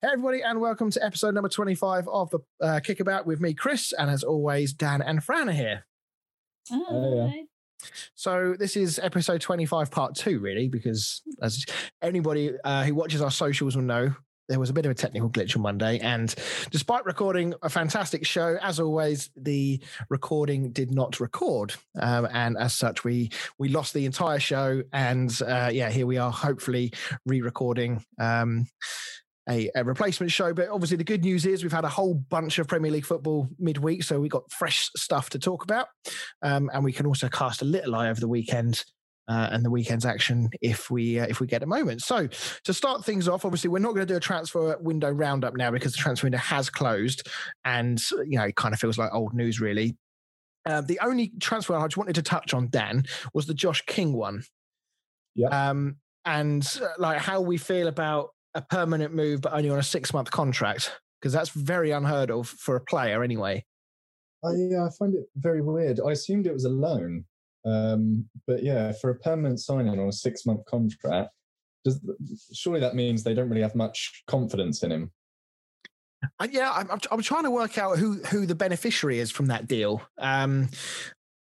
Hey everybody, and welcome to episode number 25 of the uh, Kickabout with me, Chris, and as always, Dan and Fran are here. Oh, yeah. So this is episode 25, part two, really, because as anybody uh, who watches our socials will know, there was a bit of a technical glitch on Monday, and despite recording a fantastic show, as always, the recording did not record, um, and as such, we we lost the entire show. And uh, yeah, here we are, hopefully re-recording. Um, a, a, replacement show. But obviously, the good news is we've had a whole bunch of Premier League football midweek, so we got fresh stuff to talk about, um, and we can also cast a little eye over the weekend. Uh, and the weekend's action if we uh, if we get a moment. So to start things off, obviously we're not going to do a transfer window roundup now because the transfer window has closed, and you know it kind of feels like old news really. Uh, the only transfer I just wanted to touch on, Dan, was the Josh King one. Yeah. Um, and uh, like how we feel about a permanent move, but only on a six month contract? Because that's very unheard of for a player, anyway. I, I find it very weird. I assumed it was a loan, um, but yeah, for a permanent signing on a six month contract, does surely that means they don't really have much confidence in him? Uh, yeah, I'm, I'm, trying to work out who who the beneficiary is from that deal. Um,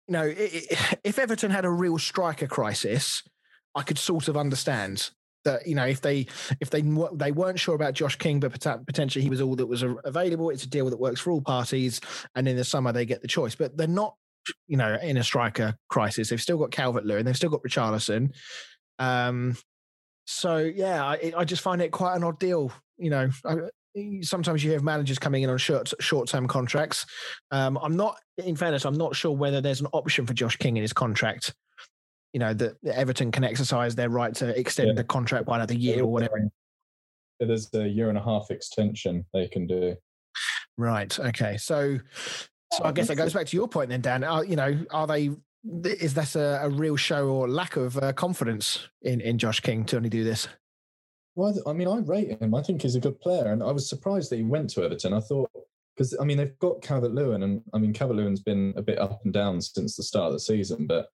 you know, if Everton had a real striker crisis, I could sort of understand that you know if they if they they weren't sure about Josh King, but potentially he was all that was available. It's a deal that works for all parties, and in the summer they get the choice. But they're not, you know, in a striker crisis. They've still got Calvert Lewin, they've still got Richarlison. Um, so yeah, I, I just find it quite an odd deal. You know, I, sometimes you have managers coming in on short short term contracts. Um, I'm not, in fairness, I'm not sure whether there's an option for Josh King in his contract you know that Everton can exercise their right to extend yeah. the contract by another year or whatever. There's a year and a half extension they can do. Right. Okay. So, so I guess that goes back to your point then, Dan. Are, you know, are they? Is this a, a real show or lack of uh, confidence in in Josh King to only do this? Well, I mean, I rate him. I think he's a good player, and I was surprised that he went to Everton. I thought because I mean they've got Calvert Lewin, and I mean Calvert Lewin's been a bit up and down since the start of the season, but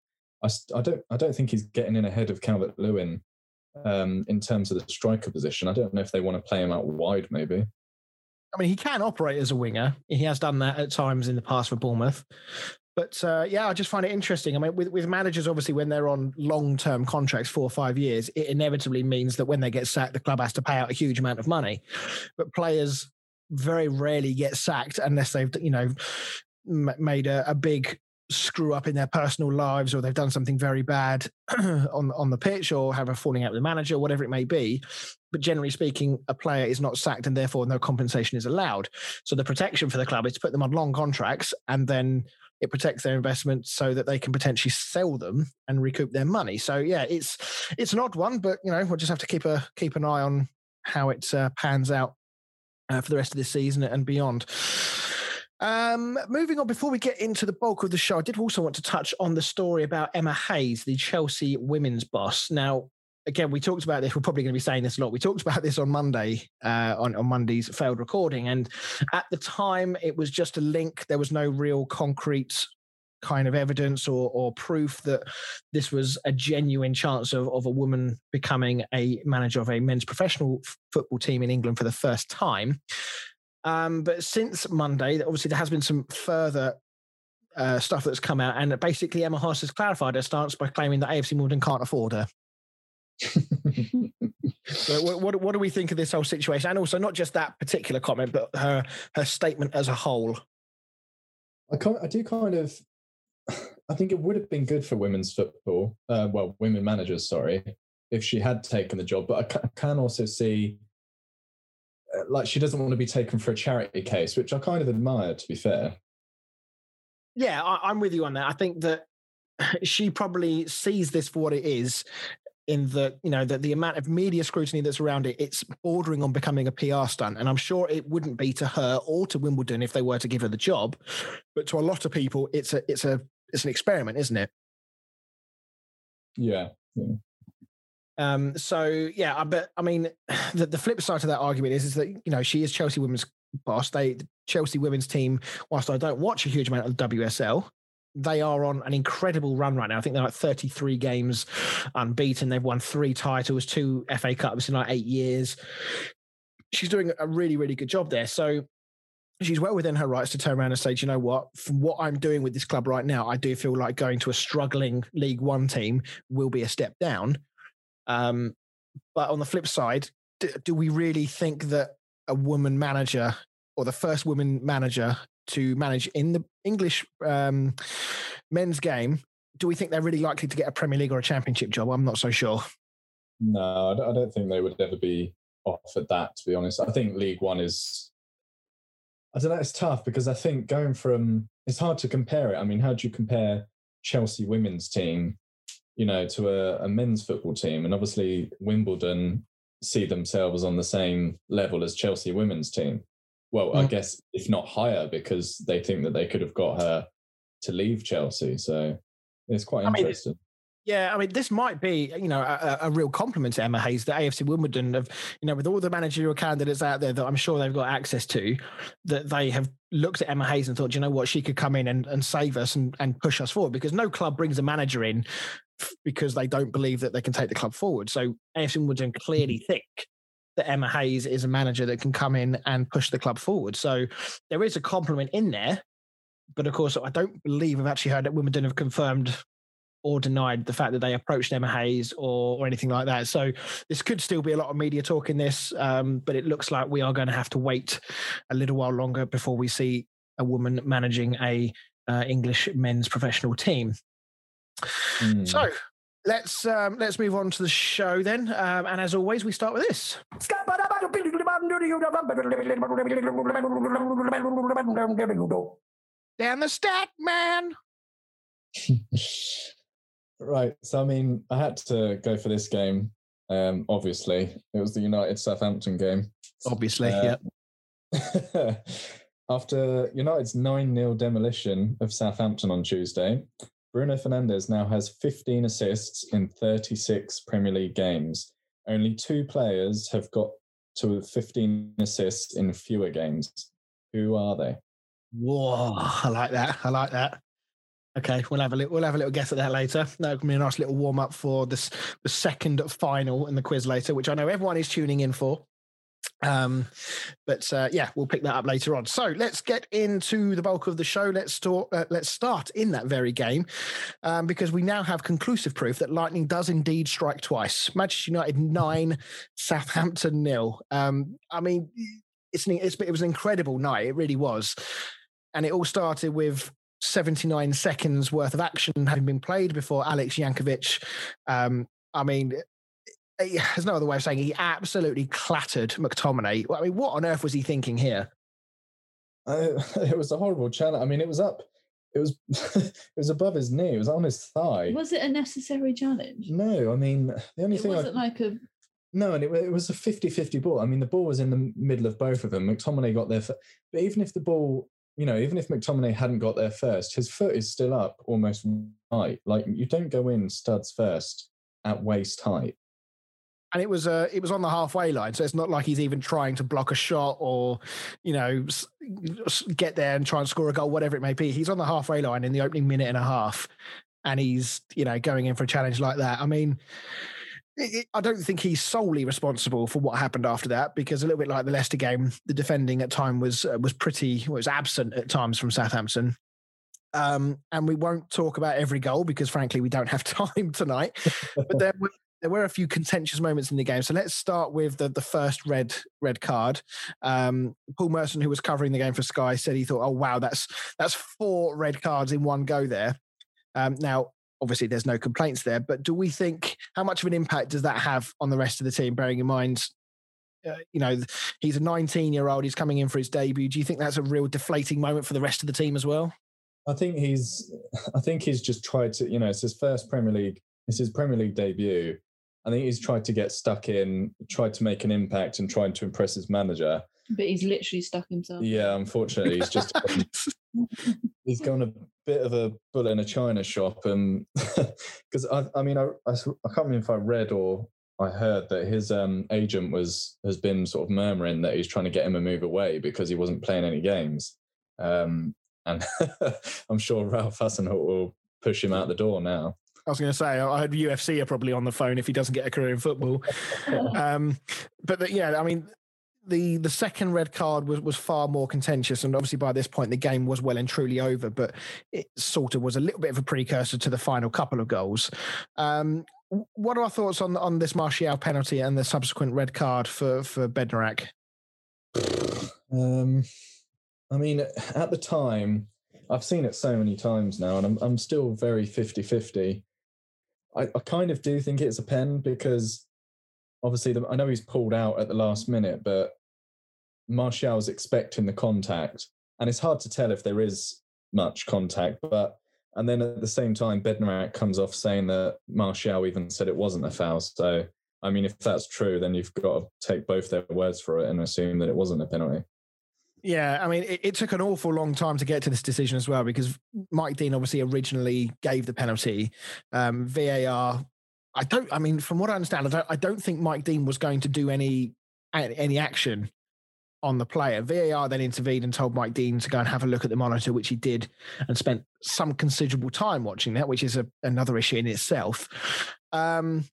I, I don't I don't think he's getting in ahead of Calvert Lewin um, in terms of the striker position. I don't know if they want to play him out wide, maybe. I mean, he can operate as a winger. He has done that at times in the past for Bournemouth. But uh, yeah, I just find it interesting. I mean, with, with managers, obviously, when they're on long term contracts, four or five years, it inevitably means that when they get sacked, the club has to pay out a huge amount of money. But players very rarely get sacked unless they've, you know, made a, a big screw up in their personal lives or they've done something very bad on on the pitch or have a falling out with the manager, whatever it may be. But generally speaking, a player is not sacked and therefore no compensation is allowed. So the protection for the club is to put them on long contracts and then it protects their investment so that they can potentially sell them and recoup their money. So yeah, it's it's an odd one, but you know we'll just have to keep a keep an eye on how it uh, pans out uh, for the rest of this season and beyond. Um, moving on, before we get into the bulk of the show, I did also want to touch on the story about Emma Hayes, the Chelsea women's boss. Now, again, we talked about this. We're probably going to be saying this a lot. We talked about this on Monday, uh, on, on Monday's failed recording. And at the time, it was just a link. There was no real concrete kind of evidence or, or proof that this was a genuine chance of, of a woman becoming a manager of a men's professional f- football team in England for the first time. Um, but since Monday, obviously there has been some further uh, stuff that's come out, and basically Emma Hayes has clarified her stance by claiming that AFC Wimbledon can't afford her. so what, what, what do we think of this whole situation, and also not just that particular comment, but her her statement as a whole? I kind, I do kind of, I think it would have been good for women's football, uh, well, women managers, sorry, if she had taken the job. But I can also see like she doesn't want to be taken for a charity case, which I kind of admire, to be fair. Yeah, I, am with you on that. I think that she probably sees this for what it is. In the you know that the amount of media scrutiny that's around it, it's bordering on becoming a PR stunt, and I'm sure it wouldn't be to her or to Wimbledon if they were to give her the job. But to a lot of people, it's a it's a it's an experiment, isn't it? Yeah. yeah. Um, so yeah, but I mean, the, the flip side to that argument is, is that you know she is Chelsea women's boss. They the Chelsea women's team, whilst I don't watch a huge amount of WSL, they are on an incredible run right now. I think they're like 33 games unbeaten. They've won three titles, two FA Cups in like eight years. She's doing a really, really good job there. So she's well within her rights to turn around and say, you know what, from what I'm doing with this club right now, I do feel like going to a struggling League One team will be a step down. Um, but on the flip side, do, do we really think that a woman manager or the first woman manager to manage in the English um, men's game, do we think they're really likely to get a Premier League or a Championship job? I'm not so sure. No, I don't think they would ever be offered that. To be honest, I think League One is. I don't know. It's tough because I think going from it's hard to compare it. I mean, how do you compare Chelsea women's team, you know, to a, a men's football team? And obviously, Wimbledon see themselves on the same level as Chelsea women's team well, mm. I guess if not higher, because they think that they could have got her to leave Chelsea. So it's quite interesting. I mean, yeah, I mean, this might be, you know, a, a, real compliment to Emma Hayes, the AFC Wimbledon of, you know, with all the managerial candidates out there that I'm sure they've got access to, that they have looked at Emma Hayes and thought, you know what, she could come in and, and save us and, and push us forward because no club brings a manager in because they don't believe that they can take the club forward. So AFC Wimbledon clearly think that Emma Hayes is a manager that can come in and push the club forward. So there is a compliment in there. But of course, I don't believe I've actually heard that Wimbledon have confirmed or denied the fact that they approached Emma Hayes or, or anything like that. So this could still be a lot of media talk in this, um, but it looks like we are going to have to wait a little while longer before we see a woman managing a uh, English men's professional team. Mm. So let's um, let's move on to the show then. Um, and as always, we start with this. Down the stack, man. right. So I mean, I had to go for this game. Um, obviously, it was the United Southampton game. Obviously, uh, yeah. After United's 9 0 demolition of Southampton on Tuesday, Bruno Fernandes now has 15 assists in 36 Premier League games. Only two players have got to 15 assists in fewer games. Who are they? Whoa, I like that. I like that. Okay, we'll have a little, we'll have a little guess at that later. That'll be a nice little warm up for this the second final in the quiz later, which I know everyone is tuning in for. Um, but uh, yeah, we'll pick that up later on. So let's get into the bulk of the show. Let's talk. Uh, let's start in that very game um, because we now have conclusive proof that lightning does indeed strike twice. Manchester United nine, Southampton nil. Um, I mean, it's, it's it was an incredible night. It really was, and it all started with 79 seconds worth of action having been played before Alex Jankewitz. Um, I mean, there's no other way of saying it. he absolutely clattered McTominay. I mean, what on earth was he thinking here? Uh, it was a horrible challenge. I mean, it was up. It was it was above his knee. It was on his thigh. Was it a necessary challenge? No, I mean the only it thing wasn't I, like a no, and it, it, was a 50-50 ball. I mean, the ball was in the middle of both of them. McTominay got there, for, but even if the ball, you know, even if McTominay hadn't got there first, his foot is still up almost right. Like you don't go in studs first at waist height and it was uh, it was on the halfway line, so it's not like he's even trying to block a shot or, you know, get there and try and score a goal, whatever it may be. He's on the halfway line in the opening minute and a half, and he's you know going in for a challenge like that. I mean. It, I don't think he's solely responsible for what happened after that, because a little bit like the Leicester game, the defending at time was uh, was pretty was absent at times from Southampton. Um, and we won't talk about every goal because, frankly, we don't have time tonight. but there were there were a few contentious moments in the game. So let's start with the, the first red red card. Um, Paul Merson, who was covering the game for Sky, said he thought, "Oh wow, that's that's four red cards in one go there." Um, now, obviously, there's no complaints there, but do we think how much of an impact does that have on the rest of the team? Bearing in mind, uh, you know, he's a 19 year old, he's coming in for his debut. Do you think that's a real deflating moment for the rest of the team as well? I think he's, I think he's just tried to, you know, it's his first Premier League, it's his Premier League debut. I think he's tried to get stuck in, tried to make an impact, and trying to impress his manager. But he's literally stuck himself. Yeah, unfortunately, he's just he's gone a bit of a bull in a china shop, and because I, I mean, I, I, I can't remember if I read or I heard that his um, agent was has been sort of murmuring that he's trying to get him a move away because he wasn't playing any games. Um, and I'm sure Ralph Hasenhüttl will push him out the door now. I was going to say, I heard UFC are probably on the phone if he doesn't get a career in football. um, but the, yeah, I mean, the the second red card was was far more contentious, and obviously by this point the game was well and truly over. But it sort of was a little bit of a precursor to the final couple of goals. Um, what are our thoughts on on this Martial penalty and the subsequent red card for for Bednarek? Um, I mean, at the time, I've seen it so many times now, and I'm I'm still very 50-50. I, I kind of do think it's a pen because obviously the, I know he's pulled out at the last minute, but Martial's expecting the contact, and it's hard to tell if there is much contact. But and then at the same time, Bednarek comes off saying that Martial even said it wasn't a foul. So I mean, if that's true, then you've got to take both their words for it and assume that it wasn't a penalty. Yeah, I mean, it, it, took an awful long time to get to this decision as well because Mike Dean obviously originally gave the penalty. Um, VAR, I don't. I mean, from what I understand, I don't, I don't think Mike Dean was going to do any any action on the player. VAR then intervened and told Mike Dean to go and have a look at the monitor, which he did, and spent some considerable time watching that, which is a, another issue in itself. Um,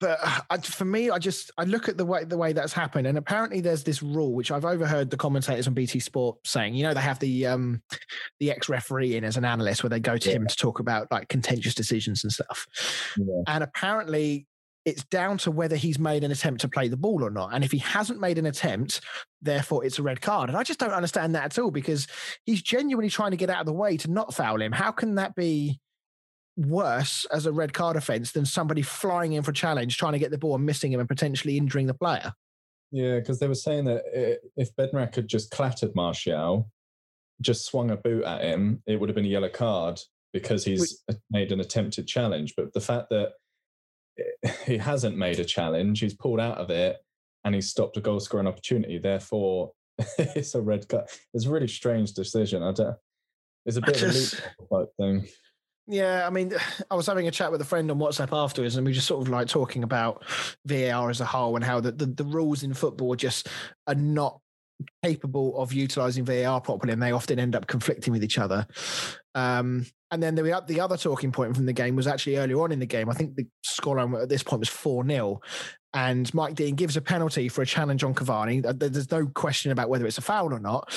but I, for me, I just I look at the way the way that's happened, and apparently there's this rule which I've overheard the commentators on BT Sport saying. You know, they have the um the ex referee in as an analyst where they go to yeah. him to talk about like contentious decisions and stuff. Yeah. And apparently, it's down to whether he's made an attempt to play the ball or not. And if he hasn't made an attempt, therefore it's a red card. And I just don't understand that at all because he's genuinely trying to get out of the way to not foul him. How can that be? Worse as a red card offence than somebody flying in for a challenge, trying to get the ball and missing him and potentially injuring the player. Yeah, because they were saying that if Bednarek had just clattered Martial, just swung a boot at him, it would have been a yellow card because he's made an attempted challenge. But the fact that he hasn't made a challenge, he's pulled out of it and he's stopped a goal scoring opportunity. Therefore, it's a red card. It's a really strange decision. I don't. It's a bit just, of a type thing. Yeah, I mean, I was having a chat with a friend on WhatsApp afterwards, and we were just sort of like talking about VAR as a whole and how the, the, the rules in football just are not capable of utilizing VAR properly, and they often end up conflicting with each other. Um, and then the, the other talking point from the game was actually earlier on in the game. I think the scoreline at this point was 4 0. And Mike Dean gives a penalty for a challenge on Cavani. There's no question about whether it's a foul or not.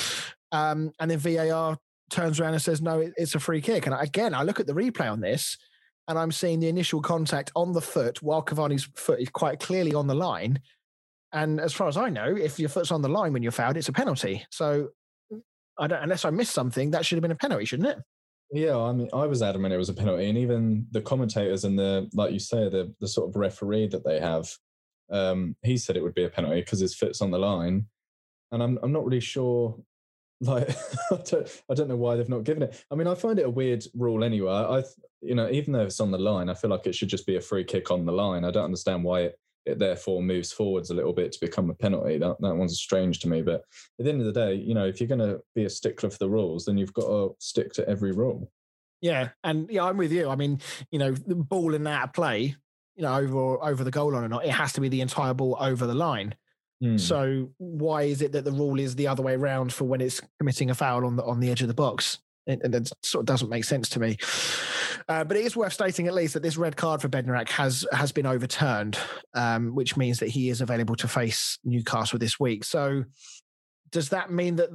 Um, and then VAR turns around and says, no, it's a free kick. And again, I look at the replay on this and I'm seeing the initial contact on the foot while Cavani's foot is quite clearly on the line. And as far as I know, if your foot's on the line when you're fouled, it's a penalty. So I don't, unless I missed something, that should have been a penalty, shouldn't it? Yeah, I mean, I was adamant it was a penalty, and even the commentators and the, like you say, the the sort of referee that they have, um, he said it would be a penalty because his foot's on the line, and I'm I'm not really sure like I don't, I don't know why they've not given it. I mean, I find it a weird rule anyway. I, you know, even though it's on the line, I feel like it should just be a free kick on the line. I don't understand why it, it therefore moves forwards a little bit to become a penalty. That that one's strange to me. But at the end of the day, you know, if you're going to be a stickler for the rules, then you've got to stick to every rule. Yeah, and yeah, I'm with you. I mean, you know, the ball in that play, you know, over over the goal line or not, it has to be the entire ball over the line. Mm. So why is it that the rule is the other way around for when it's committing a foul on the on the edge of the box? It, it sort of doesn't make sense to me. Uh, but it is worth stating at least that this red card for Bednarek has has been overturned, um, which means that he is available to face Newcastle this week. So does that mean that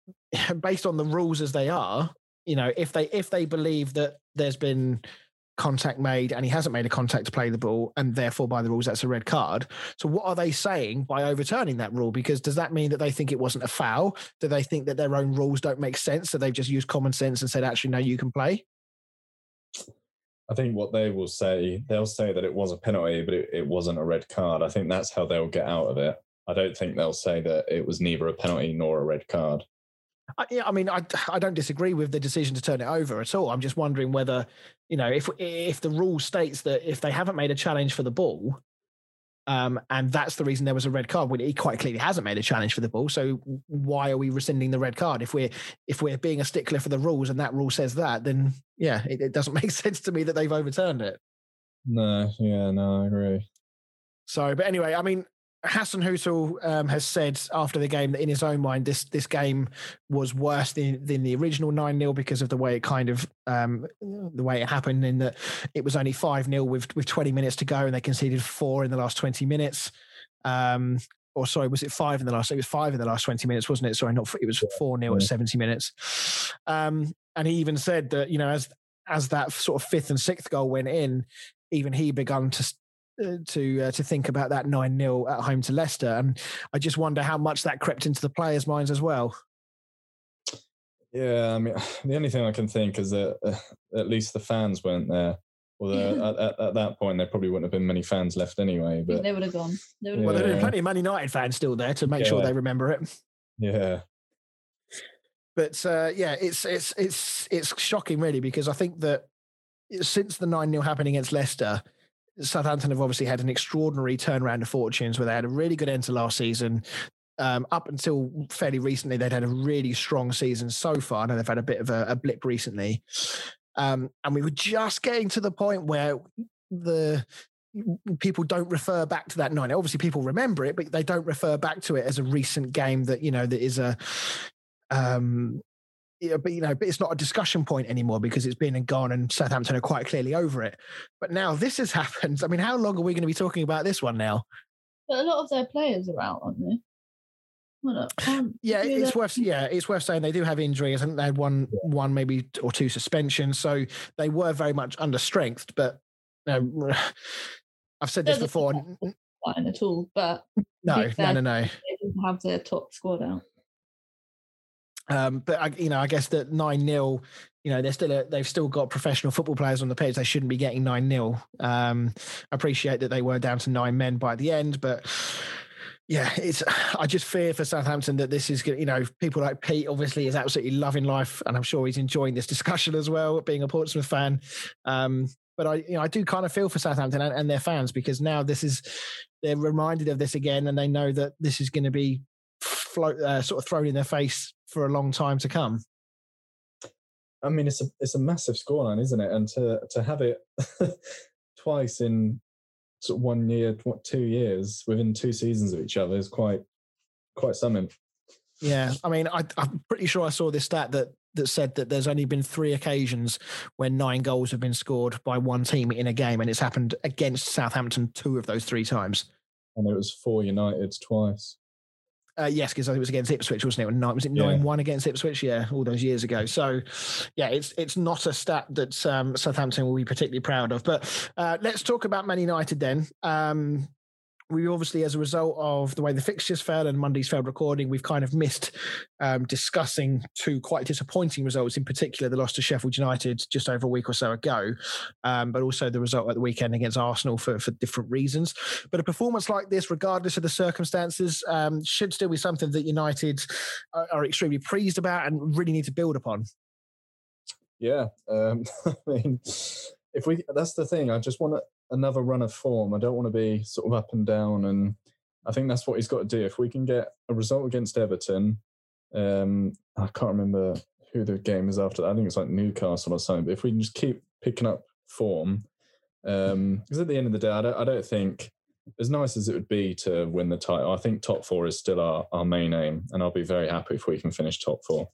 based on the rules as they are, you know, if they if they believe that there's been contact made and he hasn't made a contact to play the ball and therefore by the rules that's a red card so what are they saying by overturning that rule because does that mean that they think it wasn't a foul do they think that their own rules don't make sense so they've just used common sense and said actually no you can play I think what they will say, they'll say that it was a penalty, but it, it wasn't a red card. I think that's how they'll get out of it. I don't think they'll say that it was neither a penalty nor a red card. I, yeah, I mean, I, I don't disagree with the decision to turn it over at all. I'm just wondering whether, you know, if if the rule states that if they haven't made a challenge for the ball, um, and that's the reason there was a red card when he quite clearly hasn't made a challenge for the ball. So why are we rescinding the red card if we're if we're being a stickler for the rules and that rule says that? Then yeah, it, it doesn't make sense to me that they've overturned it. No, yeah, no, I agree. So, but anyway, I mean, Hasenhüttl um, has said after the game that in his own mind, this this game was worse than, than the original 9 0 because of the way it kind of, um, the way it happened, in that it was only 5 0 with, with 20 minutes to go and they conceded four in the last 20 minutes. Um, or sorry, was it five in the last? It was five in the last 20 minutes, wasn't it? Sorry, not, it was 4 0 at 70 minutes. Um, and he even said that, you know, as, as that sort of fifth and sixth goal went in, even he begun to to uh, to think about that 9 0 at home to Leicester. And I just wonder how much that crept into the players' minds as well. Yeah, I mean, the only thing I can think is that uh, at least the fans weren't there. Although at, at, at, that point, there probably wouldn't have been many fans left anyway. But they would have gone. Would have well, there are plenty of Man United fans still there to make yeah. sure they remember it. Yeah. But uh, yeah, it's it's it's it's shocking really because I think that since the nine 0 happened against Leicester, Southampton have obviously had an extraordinary turnaround of fortunes where they had a really good end to last season. Um, up until fairly recently, they'd had a really strong season so far. Know they've had a bit of a, a blip recently. Um, and we were just getting to the point where the people don't refer back to that nine. Obviously, people remember it, but they don't refer back to it as a recent game that you know that is a um, yeah, but you know, but it's not a discussion point anymore because it's been and gone, and Southampton are quite clearly over it. But now this has happened. I mean, how long are we going to be talking about this one now? But a lot of their players are out, aren't they? Well, yeah, it's worth yeah, it's worth saying they do have injuries. I think they had one one maybe or two suspensions, so they were very much under strength. But you know, I've said this before. Not at all, but no, no, no, no. They didn't have their top squad out. Um, but I, you know, I guess that nine 0 you know, they're still a, they've still got professional football players on the pitch. They shouldn't be getting nine 0 um, appreciate that they were down to nine men by the end, but yeah, it's. I just fear for Southampton that this is, going. you know, people like Pete obviously is absolutely loving life, and I'm sure he's enjoying this discussion as well, being a Portsmouth fan. Um, but I, you know, I do kind of feel for Southampton and, and their fans because now this is they're reminded of this again, and they know that this is going to be float, uh, sort of thrown in their face for a long time to come. I mean, it's a it's a massive scoreline, isn't it? And to to have it twice in sort of one year, what two years within two seasons of each other is quite quite something. Yeah, I mean, I, I'm pretty sure I saw this stat that that said that there's only been three occasions when nine goals have been scored by one team in a game, and it's happened against Southampton two of those three times. And it was for United twice. Uh, yes, because it was against Ipswich, wasn't it? Nine, was it nine yeah. one against Ipswich? Yeah, all those years ago. So, yeah, it's it's not a stat that um, Southampton will be particularly proud of. But uh, let's talk about Man United then. Um, we obviously, as a result of the way the fixtures fell and Monday's failed recording, we've kind of missed um, discussing two quite disappointing results, in particular the loss to Sheffield United just over a week or so ago, um, but also the result at the weekend against Arsenal for, for different reasons. But a performance like this, regardless of the circumstances, um, should still be something that United are, are extremely pleased about and really need to build upon. Yeah, um, I mean, if we that's the thing. I just want to another run of form. I don't want to be sort of up and down. And I think that's what he's got to do. If we can get a result against Everton, um, I can't remember who the game is after. That. I think it's like Newcastle or something. But if we can just keep picking up form, because um, at the end of the day, I don't, I don't think as nice as it would be to win the title. I think top four is still our, our main aim, and I'll be very happy if we can finish top four.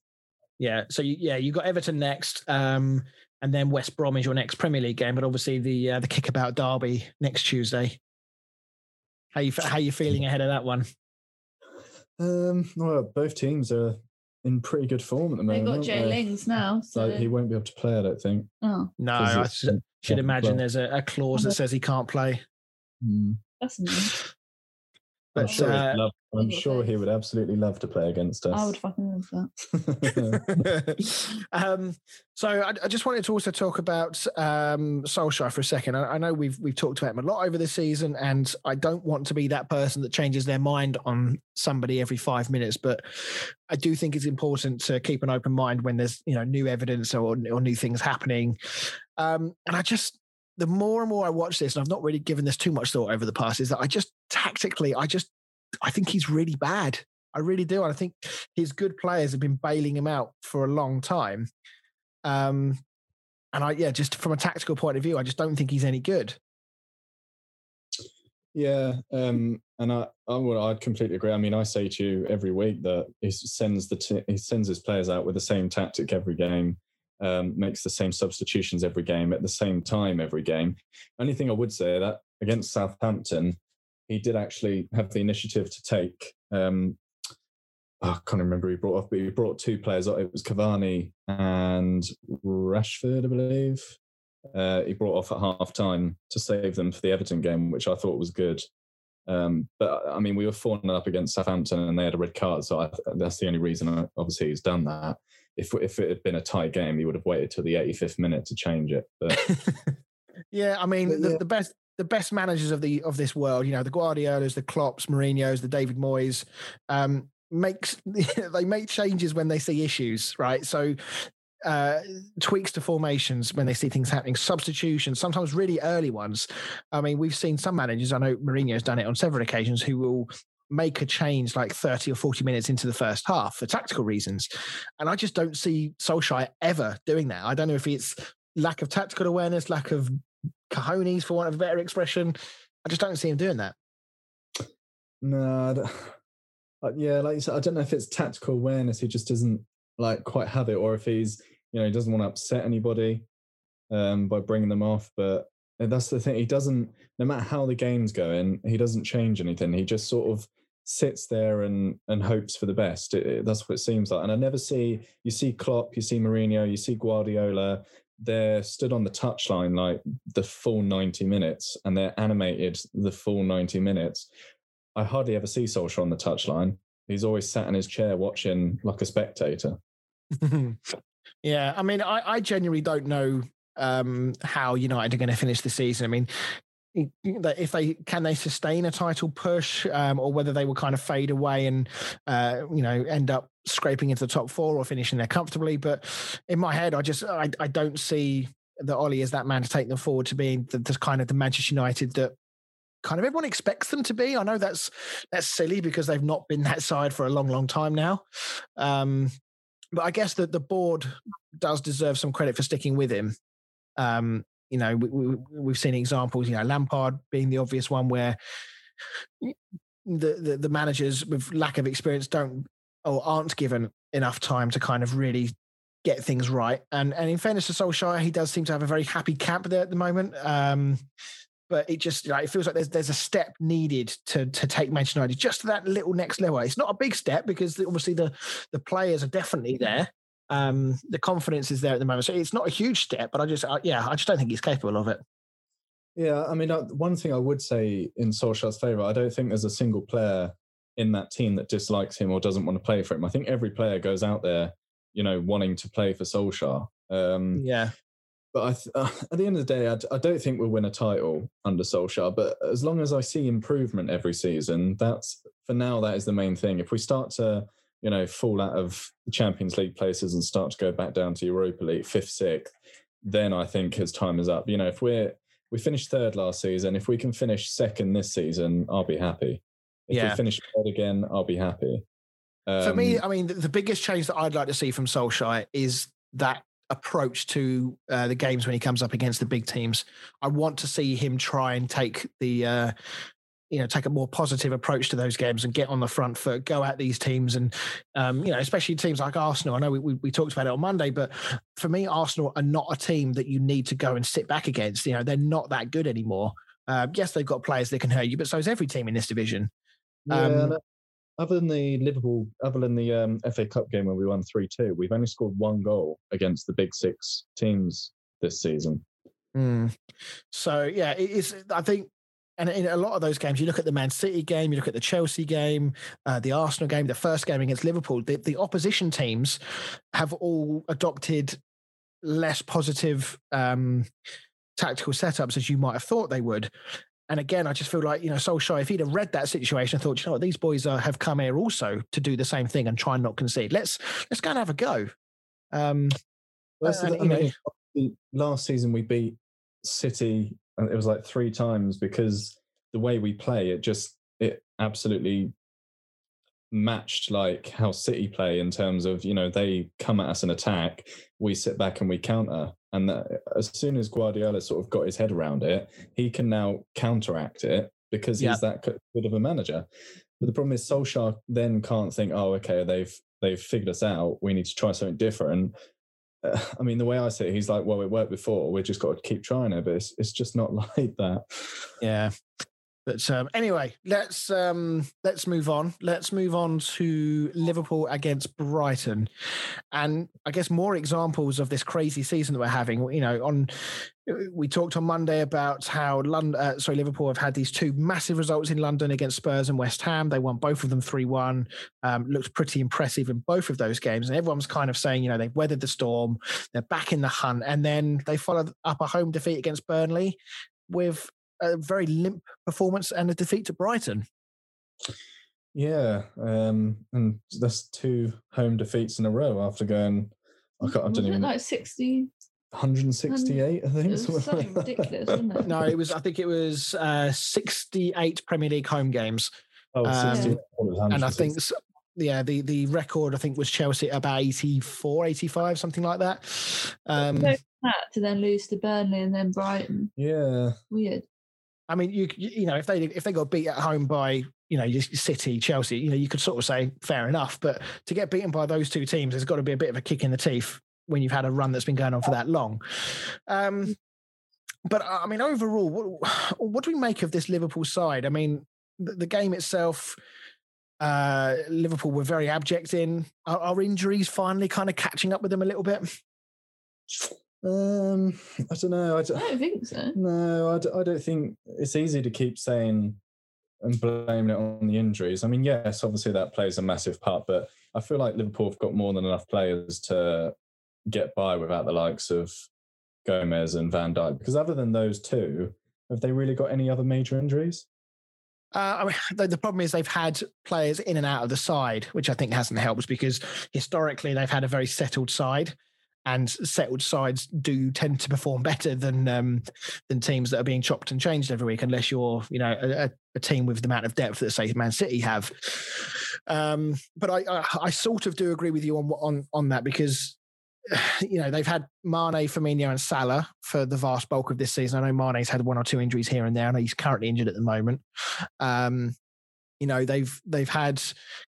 Yeah. So you, yeah, you got Everton next. Um, and then West Brom is your next Premier League game, but obviously the uh, the kickabout derby next Tuesday. How you how you feeling ahead of that one? Um, well, both teams are in pretty good form at the moment. They've got J Lingz now, so he won't be able to play. I don't think. Oh no, I should, should imagine there's a, a, clause that says he can't play. Mm. That's nice. But, I'm sure, uh, love, I'm sure he would absolutely love to play against us. I would fucking love that. um, so I, I, just wanted to also talk about um, Solskjaer for a second. I, I, know we've we've talked about him a lot over this season, and I don't want to be that person that changes their mind on somebody every five minutes. But I do think it's important to keep an open mind when there's you know new evidence or, or new things happening. Um, and I just the more and more I watch this, and I've not really given this too much thought over the past, is that I just tactically, I just, I think he's really bad. I really do. And I think his good players have been bailing him out for a long time. Um, and I, yeah, just from a tactical point of view, I just don't think he's any good. Yeah, um, and I, I would, I'd completely agree. I mean, I say to you every week that he sends the t- he sends his players out with the same tactic every game, um, makes the same substitutions every game at the same time every game. Only thing I would say that against Southampton, he did actually have the initiative to take. Um, oh, I can't remember who he brought off, but he brought two players. It was Cavani and Rashford, I believe. Uh, he brought off at half time to save them for the Everton game, which I thought was good. Um, but I mean, we were 4 up against Southampton and they had a red card. So I, that's the only reason, obviously, he's done that. If, if it had been a tight game, he would have waited till the 85th minute to change it. But yeah, I mean, But the, yeah. the best the best managers of the of this world, you know, the Guardiolas, the Klopps, Mourinho's, the David Moyes, um, makes they make changes when they see issues, right? So uh, tweaks to formations when they see things happening, substitutions, sometimes really early ones. I mean, we've seen some managers, I know Mourinho's done it on several occasions, who will make a change like 30 or 40 minutes into the first half for tactical reasons. And I just don't see Solskjaer ever doing that. I don't know if it's lack of tactical awareness, lack of cojones, for want of a better expression. I just don't see him doing that. no, yeah, like you said, I don't know if it's tactical awareness. He just doesn't like quite have it, or if he's you know he doesn't want to upset anybody um, by bringing them off. But that's the thing. He doesn't. No matter how the game's going, he doesn't change anything. He just sort of sits there and and hopes for the best. It, it- that's what it seems like. And I never see you see Klopp, you see Mourinho, you see Guardiola. They're stood on the touchline like the full ninety minutes, and they're animated the full ninety minutes. I hardly ever see Solskjaer on the touchline. He's always sat in his chair watching like a spectator. yeah, I mean, I, I genuinely don't know um, how United are going to finish the season. I mean, that if they can they sustain a title push, um, or whether they will kind of fade away and uh, you know end up scraping into the top four or finishing there comfortably. But in my head, I just I, I don't see that Ole is that man to take them forward to being the, the kind of the Manchester United that kind of everyone expects them to be. I know that's that's silly because they've not been that side for a long, long time now. Um, but I guess that the board does deserve some credit for sticking with him. Um, you know, we, we, we've seen examples. You know, Lampard being the obvious one where the, the the managers with lack of experience don't or aren't given enough time to kind of really get things right. And and in fairness to Solskjaer, he does seem to have a very happy camp there at the moment. Um, but it just like it feels like there's there's a step needed to to take Manchester United just to that little next level. It's not a big step because obviously the the players are definitely there. Um, the confidence is there at the moment, so it's not a huge step. But I just I, yeah, I just don't think he's capable of it. Yeah, I mean, uh, one thing I would say in Solskjaer's favour, I don't think there's a single player in that team that dislikes him or doesn't want to play for him. I think every player goes out there, you know, wanting to play for Solskjaer. Um, Yeah, but I th- uh, at the end of the day, I, d- I don't think we'll win a title under Solskjaer. But as long as I see improvement every season, that's for now. That is the main thing. If we start to, you know, fall out of Champions League places and start to go back down to Europa League, fifth, sixth, then I think his time is up. You know, if we're we finished third last season, if we can finish second this season, I'll be happy. If Yeah. we finish third again, I'll be happy. For me, Um, I mean, the, the biggest change that I'd like to see from Solskjaer is that approach to uh, the games when he comes up against the big teams. I want to see him try and take the, uh, you know, take a more positive approach to those games and get on the front foot, go at these teams, and um, you know, especially teams like Arsenal. I know we, we we talked about it on Monday, but for me, Arsenal are not a team that you need to go and sit back against. You know, they're not that good anymore. Uh, yes, they've got players that can hurt you, but so is every team in this division. Yeah, Um, and, uh, other than the Liverpool, other than the um, FA Cup game where we won three two, we've only scored one goal against the big six teams this season. Mm. So yeah, it is. I think, and in a lot of those games, you look at the Man City game, you look at the Chelsea game, uh, the Arsenal game, the first game against Liverpool. The, the opposition teams have all adopted less positive um, tactical setups as you might have thought they would. And again, I just feel like you know Solskjaer, if he'd have read that situation and thought, you know what, these boys are, have come here also to do the same thing and try and not concede. Let's let's go and have a go. Um, Well, that's the- I you know- mean, last season we beat City, and it was like three times because the way we play, it just it absolutely matched like how City play in terms of you know they come at us and attack, we sit back and we counter, and that, as soon as Guardiola sort of got his head around it, he can now counteract it because he's that good of a manager. But the problem is Solskjaer then can't think, oh, okay, they've they've figured us out. We need to try something different. I mean, the way I see it, he's like, well, it worked before. We've just got to keep trying it, but it's it's just not like that. Yeah. But um, anyway, let's um, let's move on. Let's move on to Liverpool against Brighton, and I guess more examples of this crazy season that we're having. You know, on we talked on Monday about how London, uh, sorry, Liverpool have had these two massive results in London against Spurs and West Ham. They won both of them three one. Um, looked pretty impressive in both of those games, and everyone's kind of saying, you know, they've weathered the storm, they're back in the hunt, and then they followed up a home defeat against Burnley with a very limp performance and a defeat to Brighton. Yeah, um, and that's two home defeats in a row after going. I, can't, I Wasn't don't it even. like 60? 168, I think. It was something something like ridiculous, wasn't it? No, it was. I think it was uh, sixty-eight Premier League home games, Oh, Um, 60, it was and I think, yeah, the the record I think was Chelsea about 84, 85, something like that. Um, that to then lose to Burnley and then Brighton. Yeah, Weird. I mean, you you know, if they if they got beat at home by you know City, Chelsea, you know, you could sort of say fair enough. But to get beaten by those two teams, there's got to be a bit of a kick in the teeth when you've had a run that's been going on for that long. Um, but uh, I mean, overall, what what do we make of this Liverpool side? I mean, the, the game itself. Uh, Liverpool were very abject in. Are, are injuries finally kind of catching up with them a little bit? Um, I don't know. I I don't, don't think so. no, I, d- I don't think it's easy to keep saying and blaming it on the injuries. I mean, yes, obviously that plays a massive part, but I feel like Liverpool have got more than enough players to get by without the likes of Gomez and Van Dijk. Because other than those two, have they really got any other major injuries? Uh, I mean, the, the problem is they've had players in and out of the side, which I think hasn't helped because historically they've had a very settled side, and settled sides do tend to perform better than um, than teams that are being chopped and changed every week, unless you're you know a, a- team with the amount of depth that say Man City have. Um, but I, I I sort of do agree with you on on on that because you know, they've had Mane, Firmino, and Salah for the vast bulk of this season. I know Mane's had one or two injuries here and there. Know he's currently injured at the moment. Um, you know, they've they've had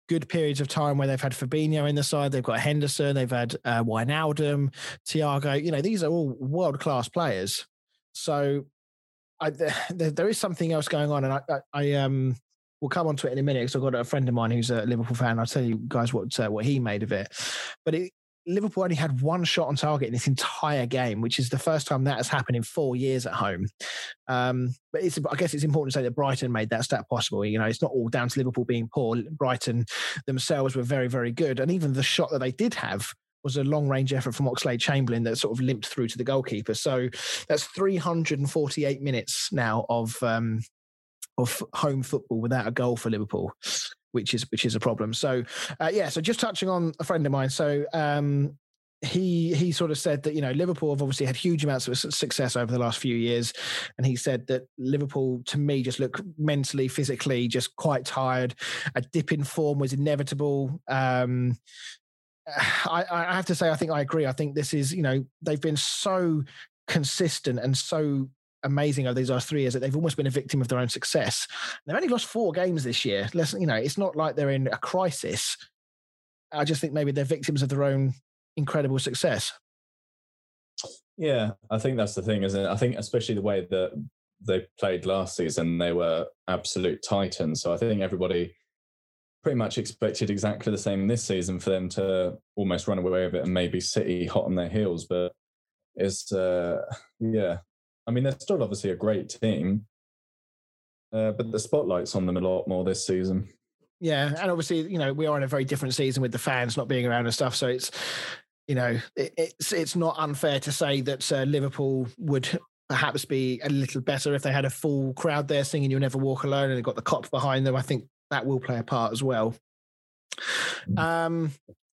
good periods of time where they've had Fabinho in the side. They've got Henderson. They've had uh, Wijnaldum, Thiago. You know, these are all world class players. So, I, there, there is something else going on, and I, I, I um we'll come on to it in a minute because I've got a friend of mine who's a Liverpool fan. I'll tell you guys what uh, what he made of it. But it, Liverpool only had one shot on target in this entire game, which is the first time that has happened in four years at home. Um, but I guess it's important to say that Brighton made that stat possible. You know, it's not all down to Liverpool being poor. Brighton themselves were very, very good, and even the shot that they did have was a long range effort from Oxlade Chamberlain that sort of limped through to the goalkeeper. So that's 348 minutes now of um, of home football without a goal for Liverpool, which is which is a problem. So uh, yeah, so just touching on a friend of mine. So um, he he sort of said that you know Liverpool have obviously had huge amounts of success over the last few years, and he said that Liverpool to me just look mentally, physically just quite tired. A dip in form was inevitable. Um, I, I have to say, I think I agree. I think this is you know they've been so consistent and so amazing over these last three years that they've almost been a victim of their own success. They've only lost four games this year. Less, you know, it's not like they're in a crisis. I just think maybe they're victims of their own incredible success. Yeah, I think that's the thing, isn't it? I think especially the way that they played last season, they were absolute titans. So I think everybody pretty much expected exactly the same this season for them to almost run away with it and maybe City hot on their heels. But it's uh, yeah, I mean they're still obviously a great team, uh, but the spotlight's on them a lot more this season. Yeah, and obviously, you know, we are in a very different season with the fans not being around and stuff. So it's, you know, it, it's it's not unfair to say that uh, Liverpool would perhaps be a little better if they had a full crowd there singing "You'll Never Walk Alone" and they've got the cops behind them. I think that will play a part as well. Um,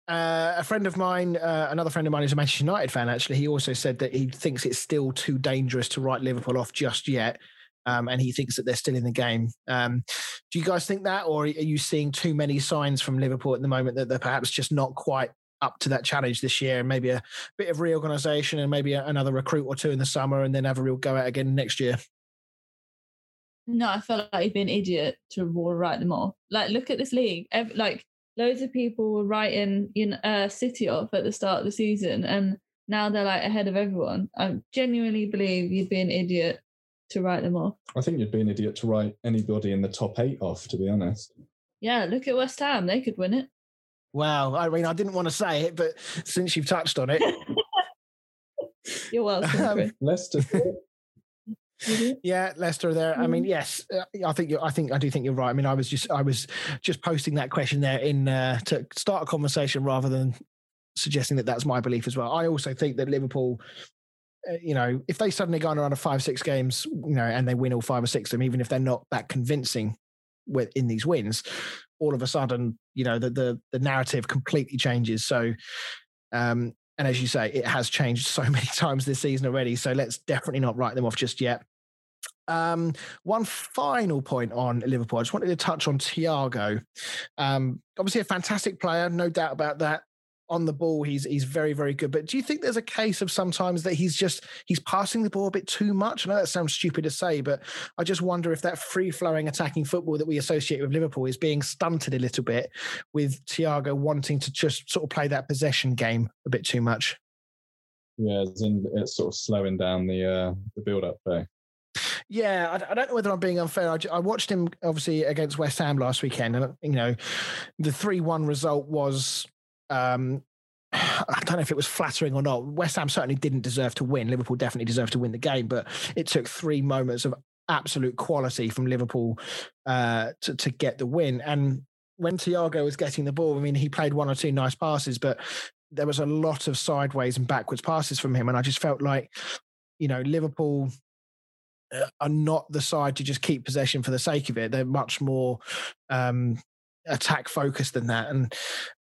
uh, a friend of mine, uh, another friend of mine, who's a Manchester United fan. Actually, he also said that he thinks it's still too dangerous to write Liverpool off just yet. Um, and he thinks that they're still in the game. Um, do you guys think that, or are you seeing too many signs from Liverpool at the moment that they're perhaps just not quite up to that challenge this year, and maybe a bit of reorganisation and maybe a, another recruit or two in the summer, and then have a real go out again next year? No, I felt like he'd be an idiot to write them off. Like, look at this league. Like, loads of people were writing in uh, City off at the start of the season, and now they're like ahead of everyone. I genuinely believe you'd be an idiot to write them off. I think you'd be an idiot to write anybody in the top eight off, to be honest. Yeah, look at West Ham. They could win it. Wow. I mean, I didn't want to say it, but since you've touched on it, You're welcome. Um, Leicester, Mhm. yeah, Leicester are there. I mean, Mhm. yes, uh, I think you're, I think I do think you're right. I mean, I was just I was just posting that question there in uh, to start a conversation rather than suggesting that that's my belief as well. I also think that Liverpool. uh, You know, if they suddenly go on around a five, six games, you know, and they win all five or six of them, even if they're not that convincing with in these wins, all of a sudden, you know, the the, the narrative completely changes. So, um, and as you say, it has changed so many times this season already. So let's definitely not write them off just yet. Um, one final point on Liverpool. I just wanted to touch on Thiago. Um, obviously, a fantastic player, no doubt about that. On the ball, he's he's very very good. But do you think there's a case of sometimes that he's just he's passing the ball a bit too much? I know that sounds stupid to say, but I just wonder if that free flowing attacking football that we associate with Liverpool is being stunted a little bit with Thiago wanting to just sort of play that possession game a bit too much. yeah, it's, in, it's sort of slowing down the uh, the build up there. Yeah, I, I don't know whether I'm being unfair. I watched him obviously against West Ham last weekend, and you know, the three-one result was. Um, I don't know if it was flattering or not. West Ham certainly didn't deserve to win. Liverpool definitely deserved to win the game, but it took three moments of absolute quality from Liverpool uh, to to get the win. And when Thiago was getting the ball, I mean, he played one or two nice passes, but there was a lot of sideways and backwards passes from him, and I just felt like, you know, Liverpool uh, are not the side to just keep possession for the sake of it. They're much more um, attack focused than that. And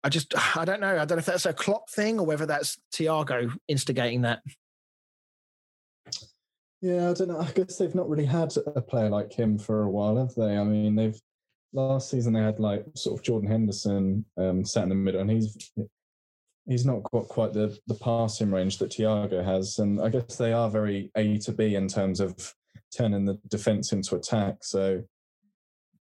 I just, I don't know. I don't know if that's a Klopp thing or whether that's Thiago instigating that. Yeah, I don't know. I guess they've not really had a player like him for a while, have they? I mean, they've last season they had like sort of Jordan Henderson um, sat in the middle, and he's he's not got quite the the passing range that Thiago has, and I guess they are very A to B in terms of turning the defense into attack. So,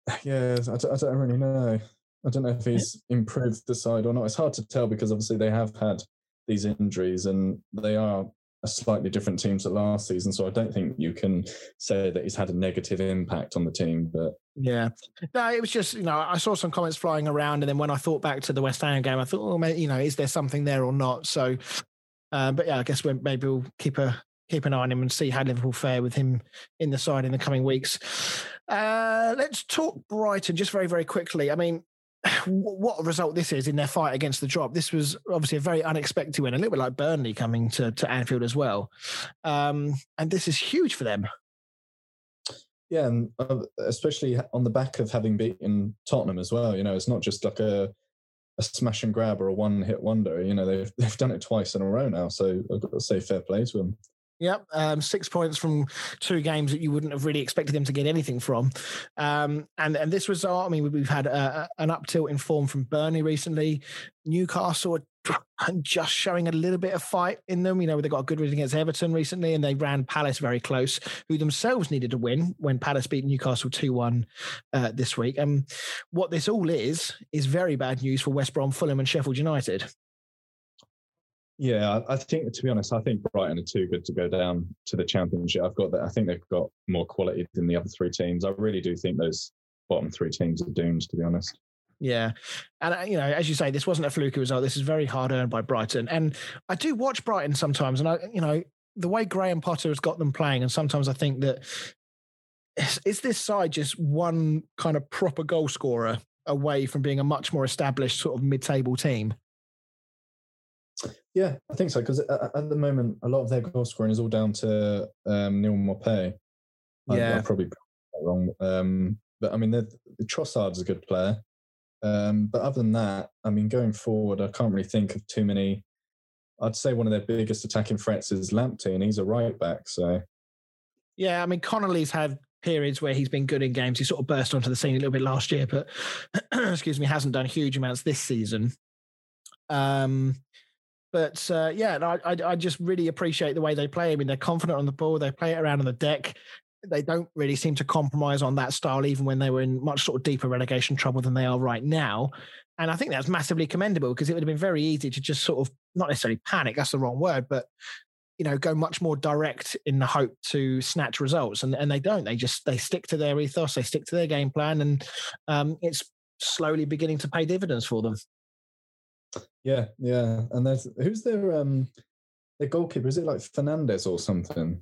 yeah, I, I don't really know. I don't know if he's improved the side or not. It's hard to tell because obviously they have had these injuries and they are a slightly different team to last season. So I don't think you can say that he's had a negative impact on the team. But Yeah. No, it was just, you know, I saw some comments flying around. And then when I thought back to the West Ham game, I thought, oh, you know, is there something there or not? So, um, but yeah, I guess we maybe we'll keep a keep an eye on him and see how Liverpool fare with him in the side in the coming weeks. Uh, let's talk Brighton just very, very quickly. I mean, what a result this is in their fight against the drop. This was obviously a very unexpected win, a little bit like Burnley coming to, to Anfield as well. Um, and this is huge for them. yeah, and uh, especially on the back of having beaten Tottenham as well. You know, it's not just like a a smash and grab or a one hit wonder. You know, they've they've done it twice in a row now. So I've got to say fair play to them. Yep, um, six points from two games that you wouldn't have really expected them to get anything from, um, and and this result. I mean, we've had a, a- an up tilt in form from Burnley recently. Newcastle are just showing a little bit of fight in them. You know, they got a good win against Everton recently, and they ran Palace very close, who themselves needed to win when Palace beat Newcastle two one uh, this week. And what this all is is very bad news for West Brom, Fulham, and Sheffield United. Yeah, I think to be honest, I think Brighton are too good to go down to the championship. I've got that. I think they've got more quality than the other three teams. I really do think those bottom three teams are doomed. To be honest. Yeah. And, uh, you know, as you say, this wasn't a fluky result. This is very hard earned by Brighton. And I do watch Brighton sometimes. And I, you know, the way Graham Potter has got them playing, and sometimes I think that is, is this side just one kind of proper goal scorer away from being a much more established sort of mid table team? Yeah, I think so. Because at, at the moment, a lot of their goal scoring is all down to um, Neil. I, Yeah. I probably got that wrong. Um, but I mean, the, the Trossard's a good player. Um, but other than that, I mean, going forward, I can't really think of too many. I'd say one of their biggest attacking threats is Lamptey, and he's a right back. So Yeah. I mean, Connolly's had periods where he's been good in games. He sort of burst onto the scene a little bit last year, but excuse me, hasn't done huge amounts this season. Um, but uh, yeah, I, I I just really appreciate the way they play. I mean, they're confident on the ball. They play it around on the deck. they don't really seem to compromise on that style, even when they were in much sort of deeper relegation trouble than they are right now. And I think that's massively commendable because it would have been very easy to just sort of not necessarily panic, that's the wrong word, but you know, go much more direct in the hope to snatch results. And and they don't. They just they stick to their ethos, they stick to their game plan, and um, it's slowly beginning to pay dividends for them. Yeah, yeah. And there's who's their um their goalkeeper? Is it like Fernandez or something?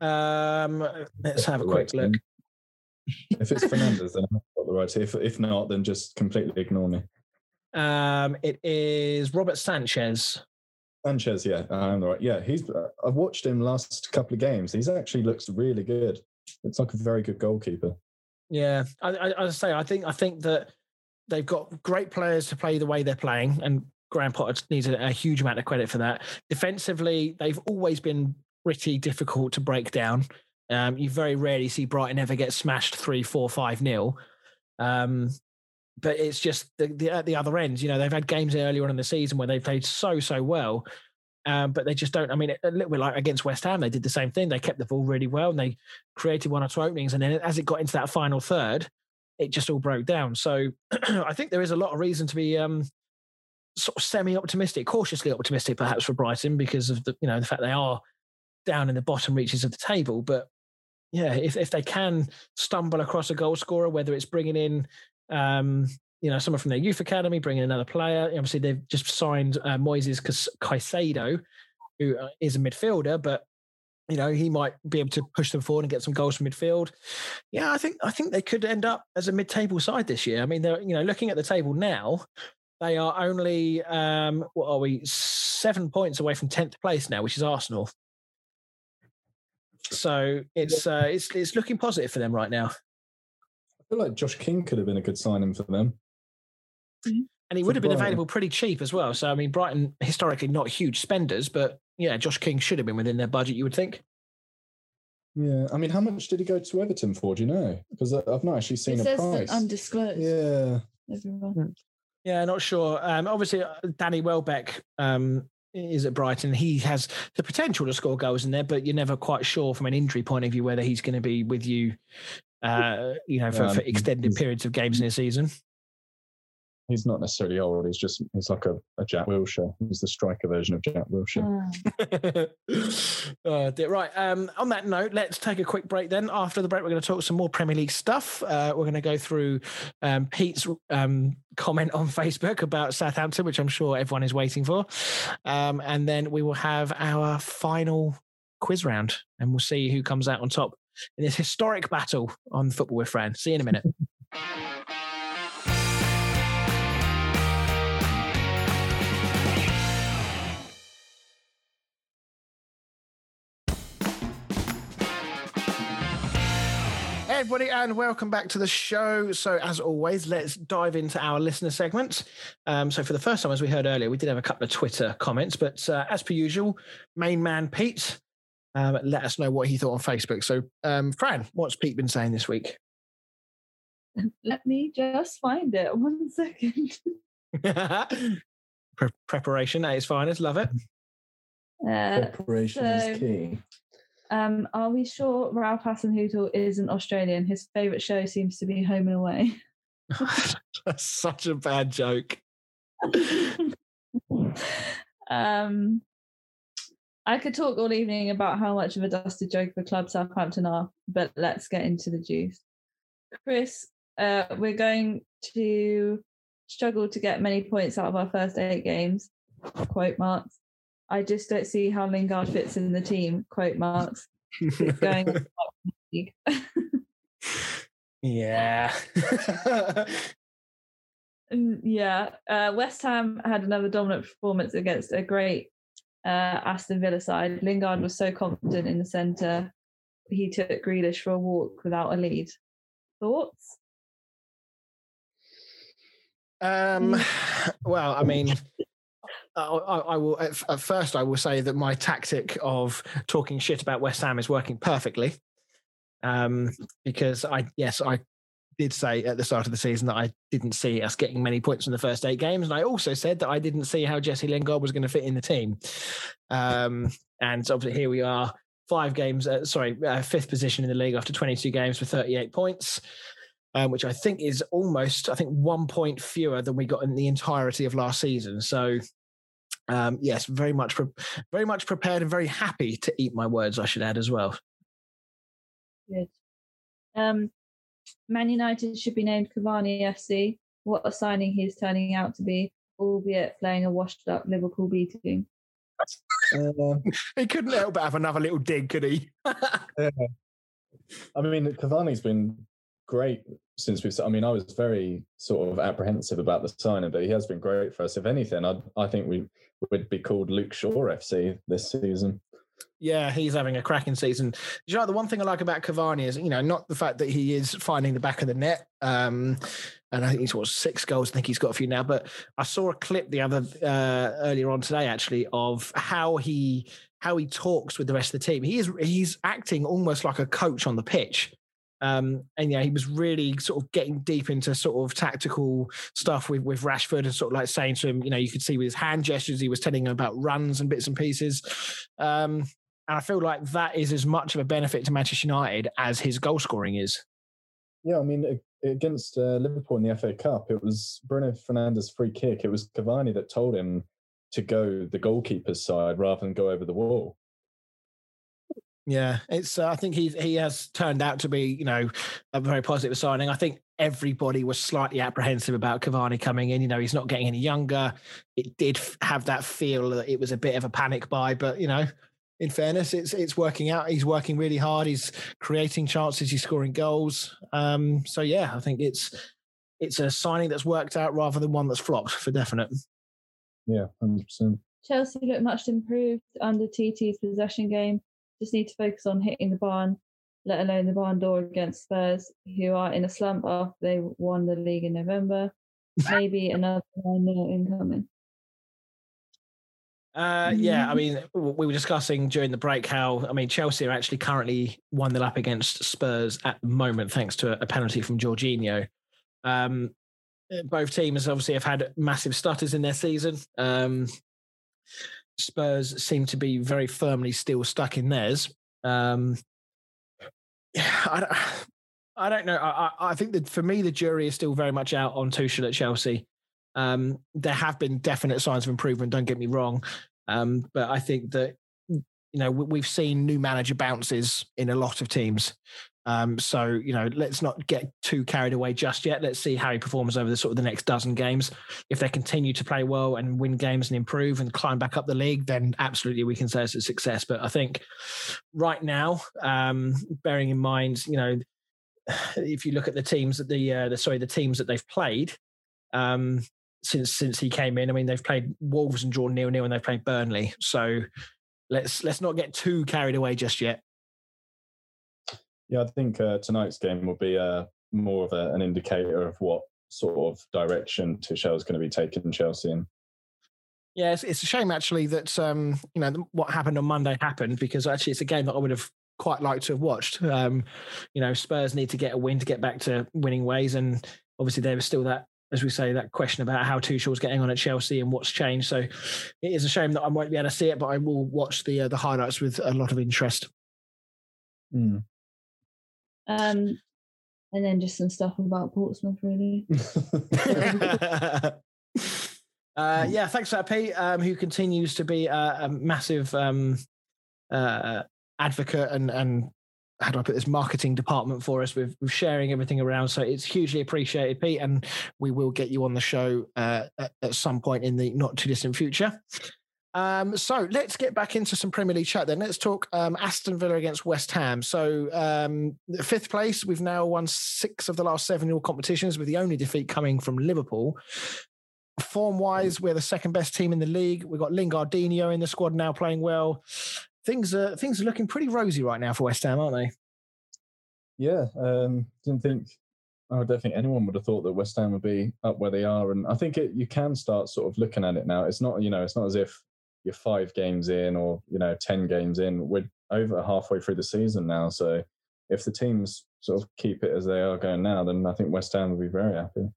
Um, let's have a quick look. If it's Fernandez, then I've got the right. If if not, then just completely ignore me. Um, it is Robert Sanchez. Sanchez, yeah, I'm right. Yeah, he's. Uh, I've watched him last couple of games. He's actually looks really good. Looks like a very good goalkeeper. Yeah, I, I, I say I think I think that they've got great players to play the way they're playing, and Graham Potter needs a, a huge amount of credit for that. Defensively, they've always been pretty difficult to break down. Um, you very rarely see Brighton ever get smashed three, four, five nil. Um, but it's just the, the, at the other end. You know, they've had games earlier on in the season where they played so so well, um, but they just don't. I mean, a little bit like against West Ham, they did the same thing. They kept the ball really well and they created one or two openings, and then as it got into that final third, it just all broke down. So I think there is a lot of reason to be um, sort of semi-optimistic, cautiously optimistic, perhaps for Brighton because of the you know the fact they are down in the bottom reaches of the table. But yeah, if if they can stumble across a goal scorer, whether it's bringing in um, you know, someone from their youth academy, bringing another player. Obviously, they've just signed uh, Moises Caicedo, who uh, a midfielder, but you know he might be able to push them forward and get some goals from midfield. Yeah, I think I think they could end up as a mid-table side this year. I mean, they're you know looking at the table now, they are only um, what are we seven points away from tenth place now, which is Arsenal. So it's uh, it's it's looking positive for them right now I feel like Josh King could have been a good signing for them. Mm-hmm. And he would have been available pretty cheap as well. So I mean, Brighton historically not huge spenders, but yeah, Josh King should have been within their budget. You would think. Yeah, I mean, how much did he go to Everton for? Do you know? Because I've not actually seen it a price. Undisclosed. Yeah. Everyone. Hmm. Yeah, not sure. Um, obviously, uh, Danny Welbeck um, is at Brighton. He has the potential to score goals in there, but you're never quite sure from an injury point of view whether he's going to be with you uh, you know, for, for extended periods of games in a season. He's not necessarily old. He's just he's like a, a Jack Wilshere. He's the striker version of Jack Wilshere. oh, right. Um, on that note, let's take a quick break. Then after the break, we're going to talk some more Premier League stuff. Uh, we're going to go through um, Pete's um, comment on Facebook about Southampton, which I'm sure everyone is waiting for, um, and then we will have our final quiz round, and we'll see who comes out on top in this historic battle on Football with Fran. See you in a minute. everybody, and welcome back to the show. So, as always, let's dive into our listener segment. Um, so, for the first time, as we heard earlier, we did have a couple of Twitter comments, but uh, as per usual, main man Pete um, let us know what he thought on Facebook. So, um, Fran, what's Pete been saying this week? Let me just find it. One second. Pre- preparation at its finest. Love it. Uh, Preparation so, is key. Um, are we sure Ralph Hasenhüttl isn't Australian? His favourite show seems to be Home and Away. That's such a bad joke. um, I could talk all evening about how much of a dusted joke the club Southampton are, but let's get into the juice. Chris, uh, we're going to struggle to get many points out of our first eight games. Quote marks. I just don't see how Lingard fits in the team. Quote marks. going yeah. yeah. Uh, West Ham had another dominant performance against a great uh, Aston Villa side. Lingard was so confident in the centre. He took Grealish for a walk without a lead. Thoughts? Um, well, I mean, I, I, will. At, at, first, I will say that my tactic of talking shit about West Ham is working perfectly. Um, because I, yes, I did say at the start of the season that I didn't see us getting many points in the first eight games, and I also said that I didn't see how Jesse Lingard was going to fit in the team. Um, and obviously, here we are, five games, uh, sorry, uh, fifth position in the league after 22 games for 38 points. Um, which I think is almost, I think, one point fewer than we got in the entirety of last season. So, um, yes, very much, pre- very much prepared and very happy to eat my words. I should add as well. Good. Um, Man United should be named Cavani FC. What a signing he's turning out to be, albeit playing a washed up Liverpool B team. Uh, he couldn't help but have another little dig, could he? yeah. I mean, Cavani's been great since we've. I mean, I was very sort of apprehensive about the signing, but he has been great for us. If anything, I I think we would be called Luke Shaw FC this season. Yeah, he's having a cracking season. You know, the one thing I like about Cavani is, you know, not the fact that he is finding the back of the net. Um, and I think he's what six goals. I think he's got a few now. But I saw a clip the other uh, earlier on today, actually, of how he how he talks with the rest of the team. He is he's acting almost like a coach on the pitch. Um, and yeah, he was really sort of getting deep into sort of tactical stuff with with Rashford and sort of like saying to him, you know, you could see with his hand gestures, he was telling him about runs and bits and pieces. Um, and I feel like that is as much of a benefit to Manchester United as his goal scoring is. Yeah, I mean, against uh, Liverpool in the FA Cup, it was Bruno Fernandes' free kick. It was Cavani that told him to go the goalkeeper's side rather than go over the wall. Yeah, it's. Uh, I think he he has turned out to be, you know, a very positive signing. I think everybody was slightly apprehensive about Cavani coming in. You know, he's not getting any younger. It did have that feel that it was a bit of a panic buy, but you know, in fairness, it's it's working out. He's working really hard. He's creating chances. He's scoring goals. Um, so yeah, I think it's it's a signing that's worked out rather than one that's flopped for definite. Yeah, hundred percent. Chelsea look much improved under TT's possession game. Just need to focus on hitting the barn, let alone the barn door against Spurs, who are in a slump after they won the league in November. Maybe another 9 incoming. Uh, yeah, I mean, we were discussing during the break how I mean Chelsea are actually currently one nil up against Spurs at the moment, thanks to a penalty from Jorginho. Um, both teams obviously have had massive stutters in their season. Um, Spurs seem to be very firmly still stuck in theirs. Um, I don't, I don't know. I, I think that for me, the jury is still very much out on Tuchel at Chelsea. Um, there have been definite signs of improvement. Don't get me wrong, um, but I think that you know we've seen new manager bounces in a lot of teams. Um, so you know, let's not get too carried away just yet. Let's see how he performs over the sort of the next dozen games. If they continue to play well and win games and improve and climb back up the league, then absolutely we can say it's a success. But I think right now, um, bearing in mind, you know, if you look at the teams that the, uh, the sorry the teams that they've played, um, since since he came in. I mean, they've played Wolves and drawn nil nil, and they've played Burnley. So let's let's not get too carried away just yet. Yeah, I think uh, tonight's game will be uh, more of a, an indicator of what sort of direction Tuchel is going to be taking Chelsea in. Yeah, it's, it's a shame actually that um, you know what happened on Monday happened because actually it's a game that I would have quite liked to have watched. Um, you know, Spurs need to get a win to get back to winning ways, and obviously there was still that as we say, that question about how Tuchel's getting on at Chelsea and what's changed. So it is a shame that I won't be able to see it, but I will watch the uh, the highlights with a lot of interest. Mm. Um, and then just some stuff about Portsmouth, really. uh, yeah, thanks for that, Pete, um, who continues to be a, a massive um, uh, advocate and and how do I put this marketing department for us with, with sharing everything around. So it's hugely appreciated, Pete, and we will get you on the show uh, at, at, some point in the not too distant future. Um, so let's get back into some Premier League chat then. Let's talk um, Aston Villa against West Ham. So um, fifth place, we've now won six of the last seven all competitions, with the only defeat coming from Liverpool. Form wise, we're the second best team in the league. We've got Lingardinho in the squad now playing well things are things are looking pretty rosy right now for West Ham, aren't they? Yeah, um, didn't think. I don't think anyone would have thought that West Ham would be up where they are, and I think it, you can start sort of looking at it now. It's not, you know, it's not as if you're five games in or you know ten games in. We're over halfway through the season now, so if the teams sort of keep it as they are going now, then I think West Ham will be very happy.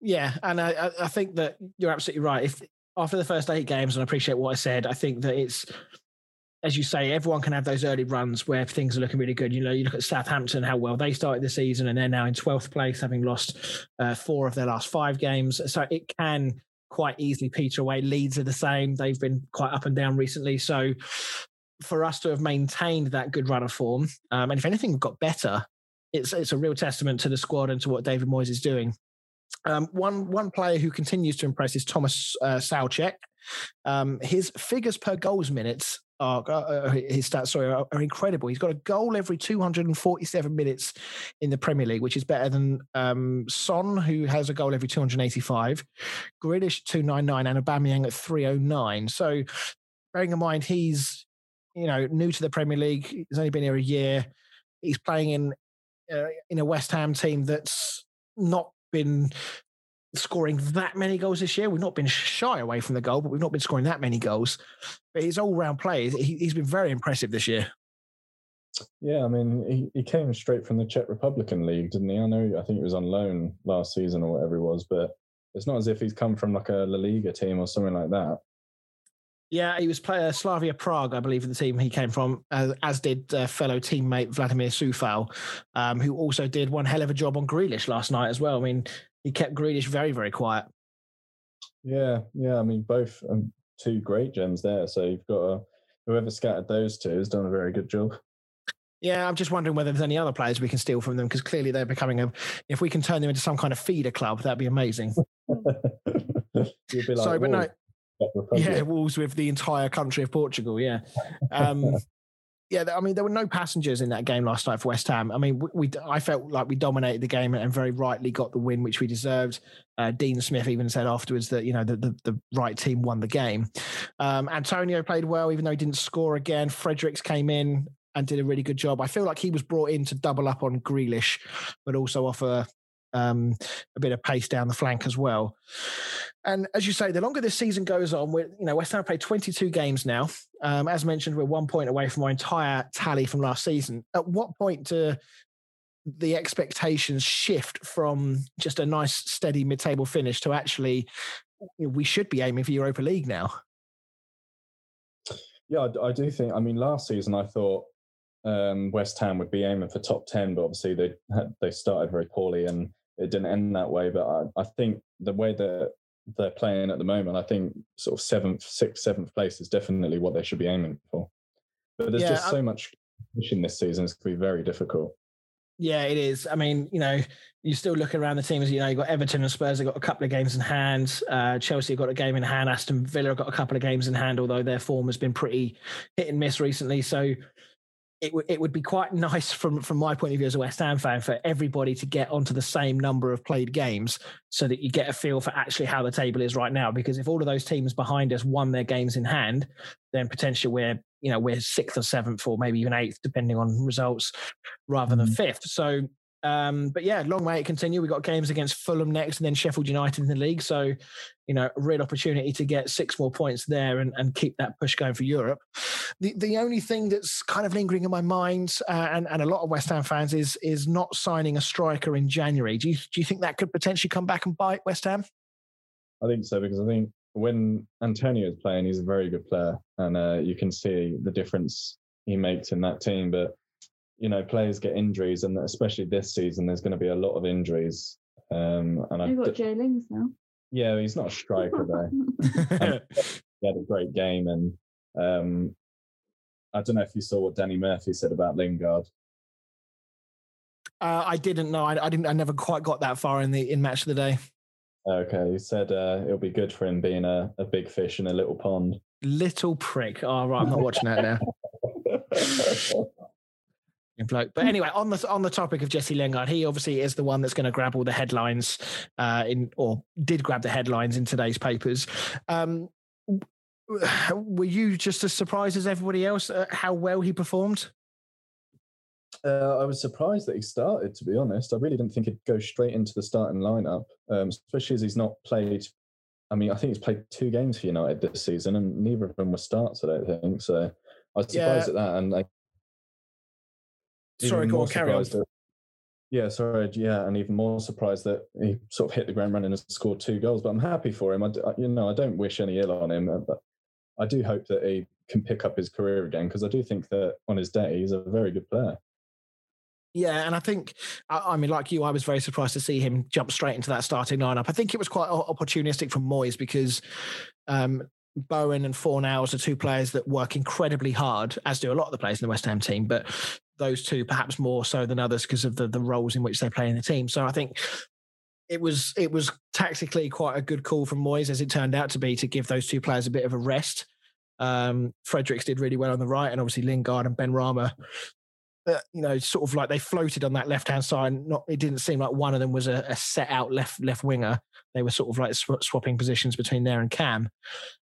Yeah, and I, I think that you're absolutely right. If after the first eight games, and I appreciate what I said, I think that it's as you say, everyone can have those early runs where things are looking really good. You know, you look at Southampton, how well they started the season, and they're now in 12th place, having lost uh, four of their last five games. So it can quite easily peter away. Leeds are the same. They've been quite up and down recently. So for us to have maintained that good run of form, um, and if anything, got better, it's, it's a real testament to the squad and to what David Moyes is doing. Um, one one player who continues to impress is Thomas uh, Soucek. Um, his figures per goals minutes are uh, uh, his stats sorry are, are, incredible. He's got a goal every 247 minutes in the Premier League, which is better than um, Son, who has a goal every 285, Grealish 299, and Aubameyang at 309. So, bearing in mind he's you know new to the Premier League, he's only been here a year. He's playing in uh, in a West Ham team that's not been scoring that many goals this year. We've not been shy away from the goal, but we've not been scoring that many goals. But his all round play, he, has been very impressive this year. Yeah, I mean, he, he came straight from the Czech Republican League, didn't he? I know, I think it was on loan last season or whatever it was, but it's not as if he's come from like a La Liga team or something like that. Yeah, he was player Slavia Prague, I believe, the team he came from, as, as did uh, fellow teammate Vladimir Coufal, um, who also did one hell of a job on Grealish last night as well. I mean, he kept Grealish very, very quiet. Yeah, yeah. I mean, both um, two great gems there. So you've got a, whoever scattered those two has done a very good job. Yeah, I'm just wondering whether there's any other players we can steal from them because clearly they're becoming a. If we can turn them into some kind of feeder club, that'd be amazing. be like, Sorry, but no. Yeah, Wolves with the entire country of Portugal. Yeah. Um, yeah, I mean, there were no passengers in that game last night for West Ham. I mean, we, we I felt like we dominated the game and very rightly got the win, which we deserved. Uh, Dean Smith even said afterwards that you know the, the, the right team won the game. Um, Antonio played well, even though he didn't score again. Fredericks came in and did a really good job. I feel like he was brought in to double up on Grealish, but also offer um, a bit of pace down the flank as well. And as you say, the longer this season goes on, we're, you know West Ham played 22 games now. Um, as mentioned, we're one point away from our entire tally from last season. At what point do the expectations shift from just a nice, steady mid-table finish to actually we should be aiming for Europa League now? Yeah, I, do think. I mean, last season I thought um, West Ham would be aiming for top ten, but obviously they they started very poorly and it didn't end that way. But I, I think the way that they're playing at the moment, I think sort of seventh, sixth, seventh place is definitely what they should be aiming for. But there's yeah, just so I'm, much competition this season; it's going to be very difficult. Yeah, it is. I mean, you know, you're still looking around the teams. You know, you've got Everton and Spurs. They've got a couple of games in hand. Uh, Chelsea have got a game in hand. Aston Villa have got a couple of games in hand, although their form has been pretty hit and miss recently. So it, w- it would be quite nice from from my point of view as a West Ham fan for everybody to get onto the same number of played games so that you get a feel for actually how the table is right now. Because if all of those teams behind us won their games in hand, then potentially we're you know we're sixth or seventh or maybe even eighth depending on results rather than mm. fifth. So um, but yeah, long way to continue. We've got games against Fulham next and then Sheffield United in the league. So, you know, a real opportunity to get six more points there and, and keep that push going for Europe. The the only thing that's kind of lingering in my mind uh, and, and a lot of West Ham fans is is not signing a striker in January. Do you, do you think that could potentially come back and bite West Ham? I think so because I think when Antonio is playing, he's a very good player and uh, you can see the difference he makes in that team. But you know players get injuries, and especially this season, there's going to be a lot of injuries. Um, and I've got J Lingz now. Yeah, he's not a striker though. he had a great game, and um, I don't know if you saw what Danny Murphy said about Lingard. Uh, I didn't know. I, I, didn't. I never quite got that far in the in match of the day. Okay, he said uh, it'll be good for him being a, a big fish in a little pond. Little prick. Oh right, I'm not watching that now. bloke. But anyway, on the on the topic of Jesse Lingard, he obviously is the one that's going to grab all the headlines uh, in, or did grab the headlines in today's papers. Um, were you just as surprised as everybody else at how well he performed? Uh, I was surprised that he started. To be honest, I really didn't think he'd go straight into the starting lineup, um, especially as he's not played. I mean, I think he's played two games for United this season, and neither of them were starts. I don't think so. I was surprised yeah. at that, and like, sorry, go on, carry on. That, yeah, sorry, yeah, and even more surprised that he sort of hit the ground running and scored two goals. But I'm happy for him. I, you know, I don't wish any ill on him, uh, but I do hope that he can pick up his career again because I do think that on his day he's a very good player. Yeah, and I think, I mean, like you, I was very surprised to see him jump straight into that starting lineup. I think it was quite opportunistic from Moyes because um, Bowen and Fornals are two players that work incredibly hard, as do a lot of the players in the West Ham team, but those two perhaps more so than others because of the, the roles in which they play in the team. So I think it was it was tactically quite a good call from Moyes, as it turned out to be, to give those two players a bit of a rest. Um, Fredericks did really well on the right, and obviously Lingard and Benrahma uh, you know, sort of like they floated on that left hand side. Not, it didn't seem like one of them was a, a set out left left winger. They were sort of like sw- swapping positions between there and Cam.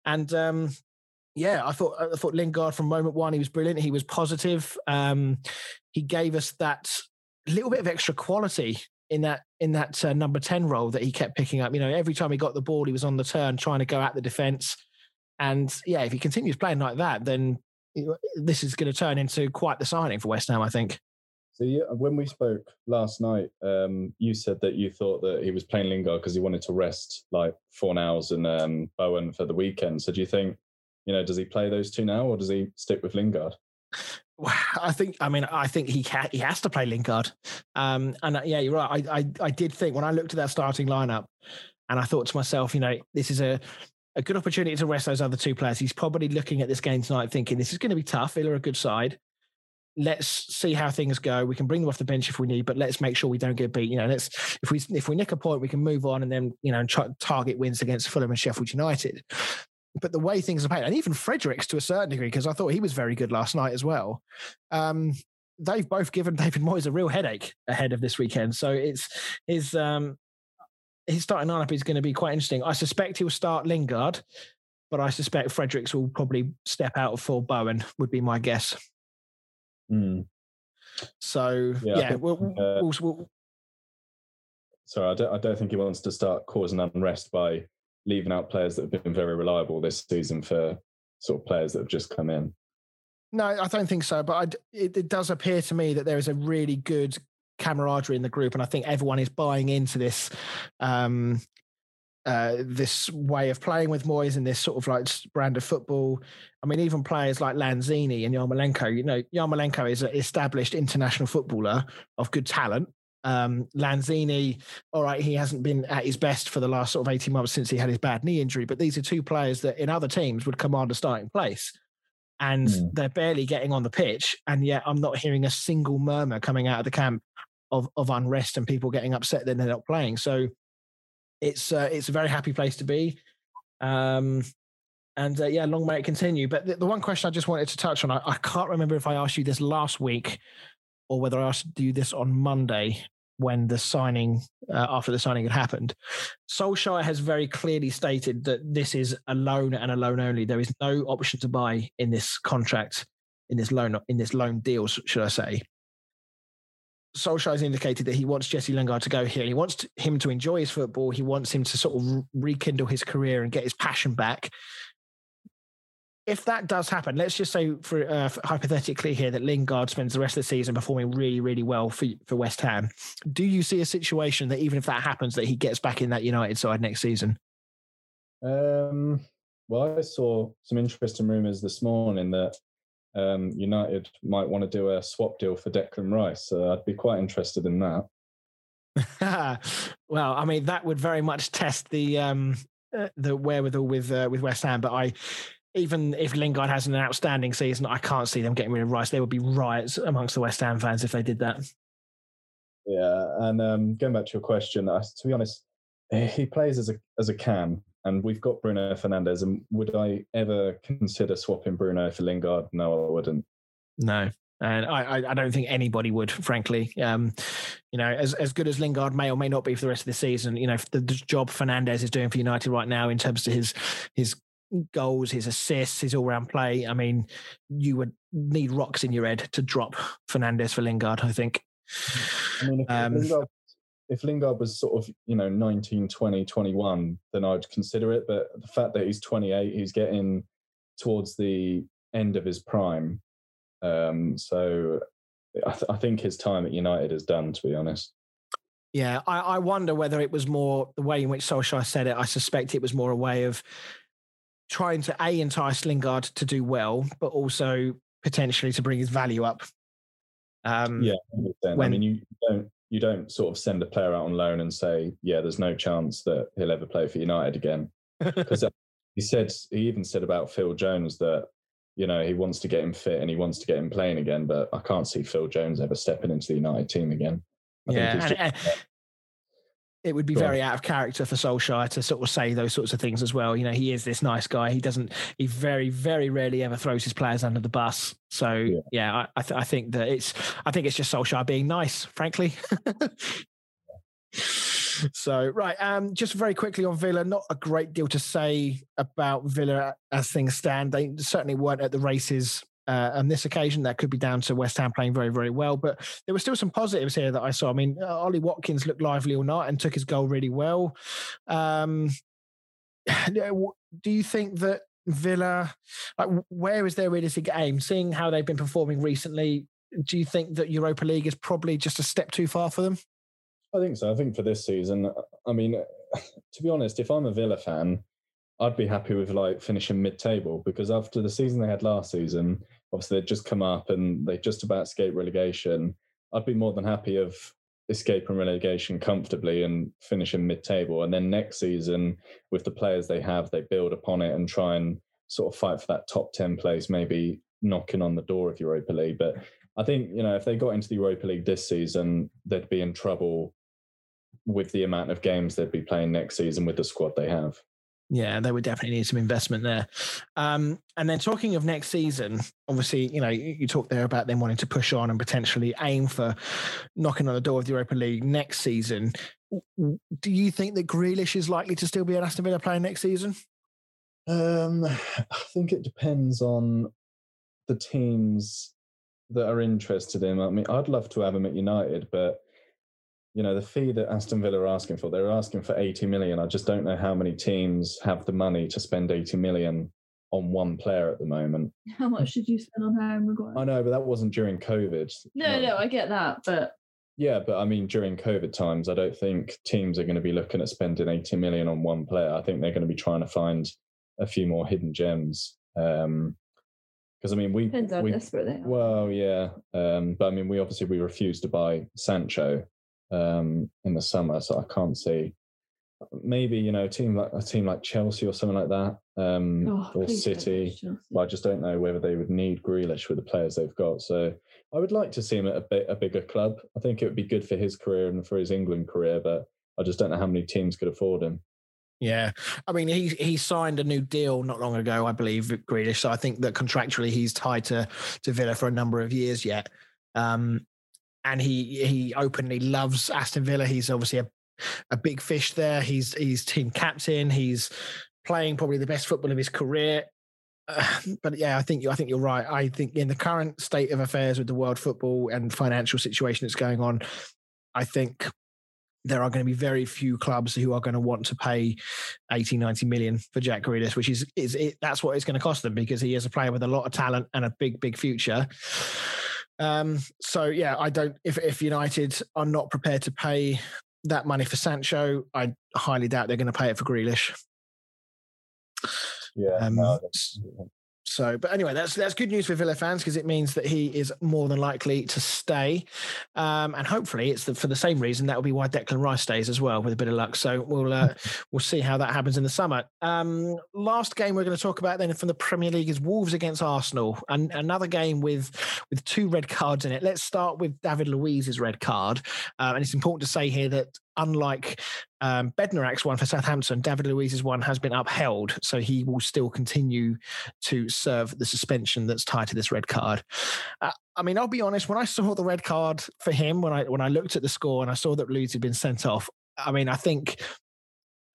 And um, yeah, I thought I thought Lingard from moment one he was brilliant. He was positive. Um, he gave us that little bit of extra quality in that in that uh, number ten role that he kept picking up. You know, every time he got the ball, he was on the turn trying to go at the defence. And yeah, if he continues playing like that, then this is going to turn into quite the signing for West Ham, I think. So yeah, when we spoke last night, um, you said that you thought that he was playing Lingard because he wanted to rest like Fornals and um, Bowen for the weekend. So do you think, you know, does he play those two now, or does he stick with Lingard? I think. I mean, I think he ca- he has to play Lingard. Um, and uh, yeah, you're right. I, I I did think when I looked at that starting lineup, and I thought to myself, you know, this is a a good opportunity to rest those other two players. He's probably looking at this game tonight thinking this is going to be tough. Villa are a good side. Let's see how things go. We can bring them off the bench if we need, but let's make sure we don't get beat. You know, let's if we if we nick a point, we can move on and then you know target wins against Fulham and Sheffield United. But the way things are played, and even Fredericks to a certain degree, because I thought he was very good last night as well. Um, they've both given David Moyes a real headache ahead of this weekend. So it's his um, his starting lineup is going to be quite interesting. I suspect he'll start Lingard, but I suspect Fredericks will probably step out for Bowen. Would be my guess. Mm. So yeah, yeah think, we'll, uh, we'll, we'll, sorry, I don't, I don't think he wants to start causing unrest by leaving out players that have been very reliable this season for sort of players that have just come in. No, I don't think so. But I, it, it, does appear to me that there is a really good camaraderie in the group, and I think everyone is buying into this. Um, uh, this way of playing with Moyes and this sort of like brand of football. I mean, even players like Lanzini and Yarmolenko, you know, Yarmolenko is an established international footballer of good talent. Um, Lanzini, all right, he hasn't been at his best for the last sort of 18 months since he had his bad knee injury, but these are two players that in other teams would command a starting place and mm. they're barely getting on the pitch. And yet I'm not hearing a single murmur coming out of the camp of, of unrest and people getting upset that they're not playing. So it's uh, it's a very happy place to be. Um, and uh, yeah, long may it continue. But the, the, one question I just wanted to touch on, I, I, can't remember if I asked you this last week or whether I asked you this on Monday when the signing, uh, after the signing had happened. Solskjaer has very clearly stated that this is a loan and a loan only. There is no option to buy in this contract, in this loan, in this loan deal, should I say. Solskjaer has indicated that he wants Jesse Lingard to go here. He wants to, him to enjoy his football. He wants him to sort of rekindle his career and get his passion back. If that does happen, let's just say for, uh, for hypothetically here that Lingard spends the rest of the season performing really, really well for for West Ham. Do you see a situation that even if that happens, that he gets back in that United side next season? Um, well, I saw some interesting rumours this morning that um, United might want to do a swap deal for Declan Rice. So I'd be quite interested in that. well, I mean, that would very much test the um, uh, the wherewithal with uh, with West Ham. But I, even if Lingard has an outstanding season, I can't see them getting rid of Rice. There would be riots amongst the West Ham fans if they did that. Yeah, and um, going back to your question, uh, to be honest, he plays as a as a cam, and we've got Bruno Fernandes. And would I ever consider swapping Bruno for Lingard? No, I wouldn't. No, and I, I, don't think anybody would, frankly. Um, you know, as as good as Lingard may or may not be for the rest of the season, you know, the, the job Fernandes is doing for United right now in terms of his his goals, his assists, his all round play. I mean, you would need rocks in your head to drop Fernandes for Lingard. I think. I mean, if, um, Lingard if Lingard was sort of, you know, 19, 20, 21, then I'd consider it. But the fact that he's 28, he's getting towards the end of his prime. Um, so I, th- I think his time at United is done, to be honest. Yeah, I, I wonder whether it was more the way in which Solskjaer said it. I suspect it was more a way of trying to a entice Lingard to do well, but also potentially to bring his value up. Um, yeah, I, when, I mean, you don't you don't sort of send a player out on loan and say, yeah, there's no chance that he'll ever play for United again. Because he said he even said about Phil Jones that you know he wants to get him fit and he wants to get him playing again, but I can't see Phil Jones ever stepping into the United team again. I yeah, it would be very out of character for Solskjaer to sort of say those sorts of things as well. You know, he is this nice guy. He doesn't. He very, very rarely ever throws his players under the bus. So yeah, yeah I, I, th- I, think that it's. I think it's just Solskjaer being nice, frankly. so right, um, just very quickly on Villa. Not a great deal to say about Villa as things stand. They certainly weren't at the races uh, on this occasion, that could be down to West Ham playing very, very well. But there were still some positives here that I saw. I mean, uh, Ollie Watkins looked lively all night and took his goal really well. Um, do you think that Villa, like, where is their realistic aim? Seeing how they've been performing recently, do you think that Europa League is probably just a step too far for them? I think so. I think for this season, I mean, to be honest, if I'm a Villa fan, I'd be happy with like finishing mid-table because after the season they had last season, obviously they'd just come up and they just about escaped relegation. I'd be more than happy of escaping relegation comfortably and finishing mid-table. And then next season, with the players they have, they build upon it and try and sort of fight for that top ten place, maybe knocking on the door of Europa League. But I think you know if they got into the Europa League this season, they'd be in trouble with the amount of games they'd be playing next season with the squad they have. Yeah, they would definitely need some investment there. Um, and then talking of next season, obviously, you know, you, you talk there about them wanting to push on and potentially aim for knocking on the door of the Europa League next season. Do you think that Grealish is likely to still be an Aston Villa player next season? Um, I think it depends on the teams that are interested in. I mean, I'd love to have him at United, but you know the fee that Aston Villa are asking for. They're asking for 80 million. I just don't know how many teams have the money to spend 80 million on one player at the moment. How much did you spend on Harry Maguire? I know, but that wasn't during COVID. No, no, I get that, but yeah, but I mean during COVID times, I don't think teams are going to be looking at spending 80 million on one player. I think they're going to be trying to find a few more hidden gems. Um, because I mean, we depends how we, desperate they are. Well, yeah, um, but I mean, we obviously we refused to buy Sancho, um, in the summer. So I can't see maybe you know a team like a team like Chelsea or something like that, um, oh, or City. I just don't know whether they would need Grealish with the players they've got. So I would like to see him at a bit a bigger club. I think it would be good for his career and for his England career, but I just don't know how many teams could afford him. Yeah, I mean he he signed a new deal not long ago, I believe, Grealish. So I think that contractually he's tied to to Villa for a number of years yet. Um, and he he openly loves Aston Villa. He's obviously a, a big fish there. He's he's team captain. He's playing probably the best football of his career. Uh, but yeah, I think I think you're right. I think in the current state of affairs with the world football and financial situation that's going on, I think there are going to be very few clubs who are going to want to pay 80 90 million for Jack Grealish which is is it, that's what it's going to cost them because he is a player with a lot of talent and a big big future um, so yeah, I don't. If if United are not prepared to pay that money for Sancho, I highly doubt they're going to pay it for Grealish. Yeah. Um, no, so, but anyway, that's that's good news for Villa fans because it means that he is more than likely to stay, um, and hopefully it's the, for the same reason that will be why Declan Rice stays as well with a bit of luck. So we'll uh, we'll see how that happens in the summer. Um, last game we're going to talk about then from the Premier League is Wolves against Arsenal, and another game with with two red cards in it. Let's start with David Luiz's red card, uh, and it's important to say here that unlike um, Bednarek's one for Southampton, David Luiz's one has been upheld, so he will still continue to serve the suspension that's tied to this red card. Uh, I mean, I'll be honest. When I saw the red card for him, when I when I looked at the score and I saw that Luiz had been sent off, I mean, I think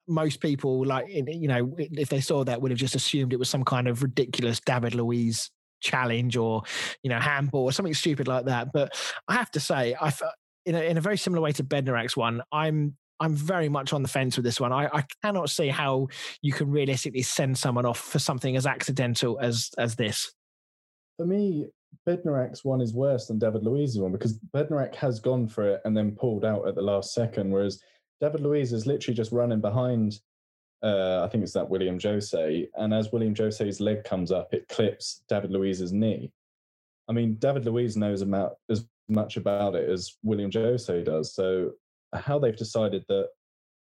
most people, like you know, if they saw that, would have just assumed it was some kind of ridiculous David Luiz challenge or you know handball or something stupid like that. But I have to say, I in a, in a very similar way to Bednarek's one, I'm I'm very much on the fence with this one. I, I cannot see how you can realistically send someone off for something as accidental as as this. For me, Bednarek's one is worse than David Luiz's one because Bednarek has gone for it and then pulled out at the last second, whereas David Luiz is literally just running behind uh, I think it's that Willian Jose, and as Willian Jose's leg comes up, it clips David Luiz's knee. I mean, David Luiz knows about as much about it as Willian Jose does. So how they've decided that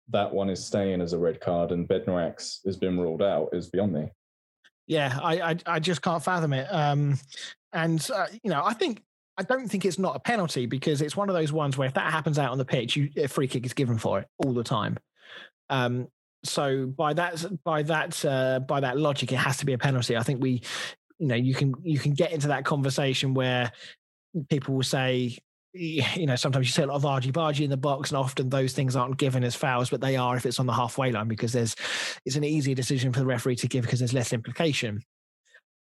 that one is staying as a red card and Bednarek's has been ruled out is beyond me. Yeah, I I, I just can't fathom it. Um, and uh, you know, I think I don't think it's not a penalty because it's one of those ones where if that happens out on the pitch, you, a free kick is given for it all the time. Um, so by that by that uh, by that logic, it has to be a penalty. I think we, you know, you can you can get into that conversation where people will say, you know, sometimes you see a lot of argy bargy in the box, and often those things aren't given as fouls, but they are if it's on the halfway line because there's it's an easier decision for the referee to give because there's less implication.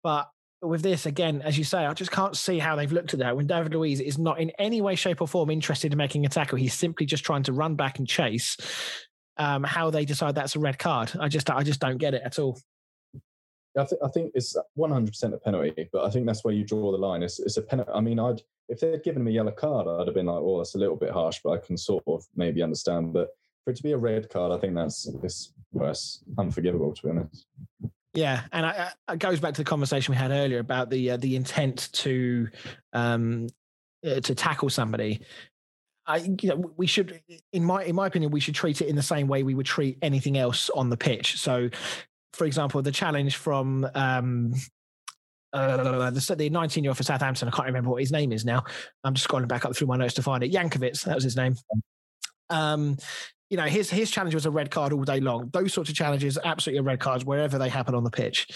But with this, again, as you say, I just can't see how they've looked at that when David Luiz is not in any way, shape, or form interested in making a tackle. He's simply just trying to run back and chase. Um, how they decide that's a red card, I just I just don't get it at all. I, th- I think it's 100% a penalty, but I think that's where you draw the line. It's, it's a penalty. I mean, I'd if they'd given him a yellow card, I'd have been like, "Oh, that's a little bit harsh," but I can sort of maybe understand. But for it to be a red card, I think that's it's worse, unforgivable, to be honest. Yeah, and I, it goes back to the conversation we had earlier about the uh, the intent to um, uh, to tackle somebody. I, you know, we should, in my in my opinion, we should treat it in the same way we would treat anything else on the pitch. So, for example, the challenge from um, uh, the, the 19 year old for Southampton, I can't remember what his name is now. I'm just scrolling back up through my notes to find it. Jankewitz, that was his name. Um, you know, his his challenge was a red card all day long. Those sorts of challenges, absolutely red cards wherever they happen on the pitch.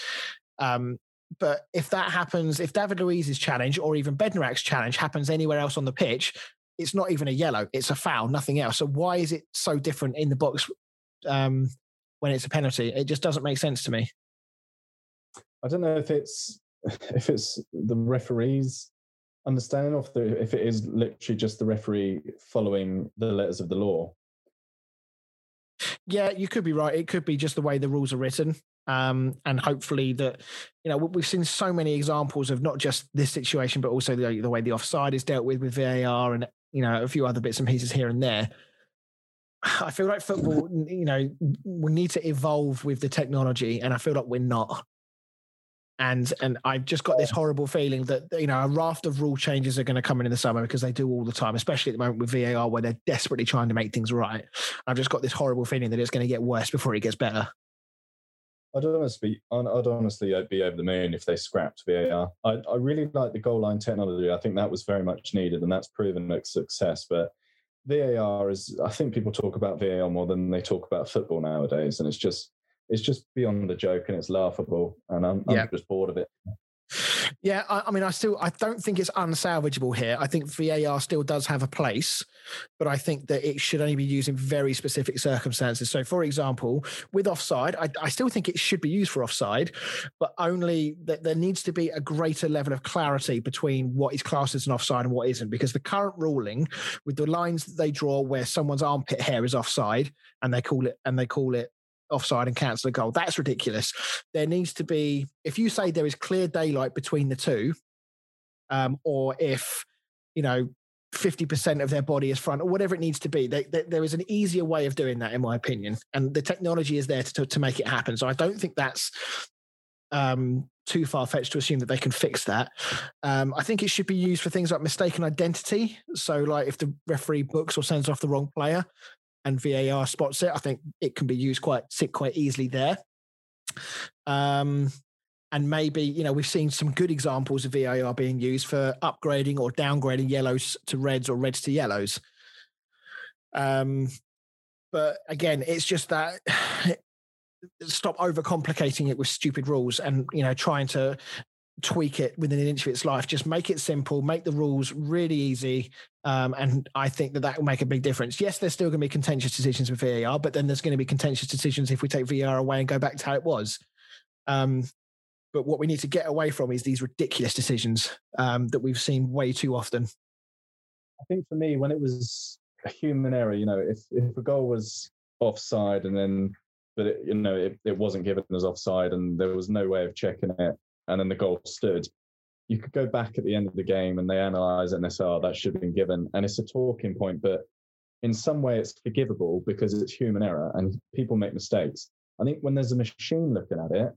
Um, but if that happens, if David Luiz's challenge or even Bednarek's challenge happens anywhere else on the pitch, it's not even a yellow; it's a foul, nothing else. So why is it so different in the box um, when it's a penalty? It just doesn't make sense to me. I don't know if it's if it's the referees understanding of the if it is literally just the referee following the letters of the law yeah, you could be right. It could be just the way the rules are written. Um, and hopefully that, you know, we've seen so many examples of not just this situation, but also the, the way the offside is dealt with with VAR and, you know, a few other bits and pieces here and there. I feel like football, you know, we need to evolve with the technology, and I feel like we're not and and I've just got this horrible feeling that you know a raft of rule changes are going to come in in the summer because they do all the time, especially at the moment with VAR where they're desperately trying to make things right. I've just got this horrible feeling that it's going to get worse before it gets better. I'd honestly, I'd honestly uh, be over the moon if they scrapped VAR. I, I really like the goal line technology. I think that was very much needed, and that's proven a success. But VAR is, I think people talk about VAR more than they talk about football nowadays, and it's just it's just beyond the joke and it's laughable, and I'm, I'm just bored of it. Yeah, I, I, mean, I still I don't think it's unsalvageable here. I think VAR still does have a place, but I think that it should only be used in very specific circumstances. So, for example, with offside, I, I still think it should be used for offside, but only that there needs to be a greater level of clarity between what is classed as an offside and what isn't. Because the current ruling, with the lines that they draw where someone's armpit hair is offside, and they call it and they call it offside and cancel a goal. That's ridiculous. There needs to be, if you say there is clear daylight between the two, um, or if, you know, 50% of their body is front or whatever it needs to be, they, they, there is an easier way of doing that, in my opinion. And the technology is there to, to make it happen. So I don't think that's um, too far fetched to assume that they can fix that. Um, I think it should be used for things like mistaken identity. So, like if the referee books or sends off the wrong player, and VAR spots it, I think it can be used quite sit quite easily there. Um, and maybe you know we've seen some good examples of VAR being used for upgrading or downgrading yellows to reds or reds to yellows. Um, but again, it's just that stop overcomplicating it with stupid rules and you know trying to tweak it within an inch of its life. Just make it simple, make the rules really easy. Um, and I think that that will make a big difference. Yes, there's still going to be contentious decisions with VAR, but then there's going to be contentious decisions if we take VAR away and go back to how it was. Um, but what we need to get away from is these ridiculous decisions um, that we've seen way too often. I think for me, when it was a human error, you know, if, if a goal was offside and then, but it, you know, it, it wasn't given as offside and there was no way of checking it, and then the goal stood, you could go back at the end of the game and they analyze it and they say, oh, that should have been given. And it's a talking point, but in some way it's forgivable because it's human error and people make mistakes. I think when there's a machine looking at it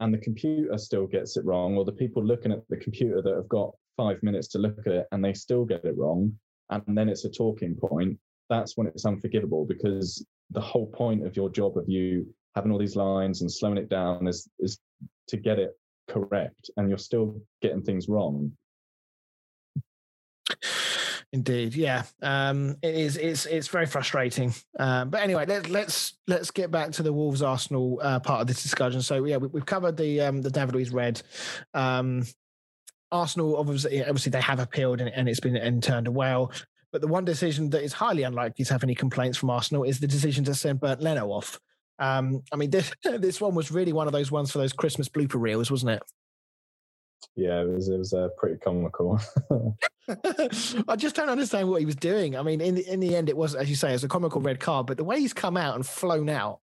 and the computer still gets it wrong, or the people looking at the computer that have got five minutes to look at it and they still get it wrong, and then it's a talking point, that's when it's unforgivable because the whole point of your job of you having all these lines and slowing it down is is to get it correct and you're still getting things wrong Indeed, yeah. Um, it is. It's it's very frustrating. Um, but anyway, let, let's let's get back to the Wolves Arsenal uh, part of this discussion. So yeah, we, have covered the um, the David Luiz red. Um, Arsenal obviously obviously they have appealed and, and it's been and turned well. But the one decision that is highly unlikely to have any complaints from Arsenal is the decision to send Bernd Leno off. Um, I mean, this this one was really one of those ones for those Christmas blooper reels, wasn't it? Yeah, it was it was uh, pretty comical. I just don't understand what he was doing. I mean, in the, in the end, it was as you say, it's a comical red card, but the way he's come out and flown out,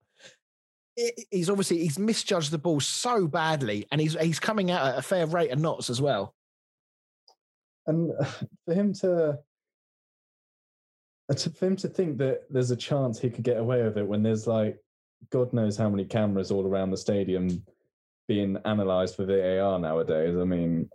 it, he's obviously he's misjudged the ball so badly, and he's he's coming out at a fair rate of knots as well. And for him to for him to think that there's a chance he could get away with it when there's like God knows how many cameras all around the stadium being analysed for VAR nowadays. I mean,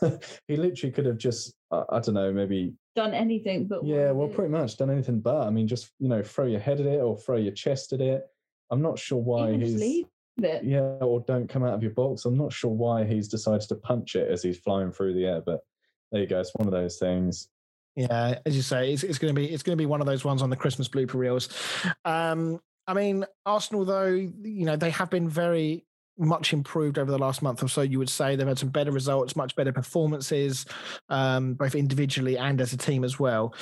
he literally could have just, I, I, don't know, maybe done anything but. Yeah, well, pretty much done anything but. I mean, just, you know, throw your head at it or throw your chest at it. I'm not sure why Even he's. Yeah, or don't come out of your box. I'm not sure why he's decided to punch it as he's flying through the air, but there you go. It's one of those things. Yeah, as you say, it's, it's going to be it's going to be one of those ones on the Christmas blooper reels. Um, I mean, Arsenal though, you know, they have been very much improved over the last month or so. You would say they've had some better results, much better performances, um, both individually and as a team as well.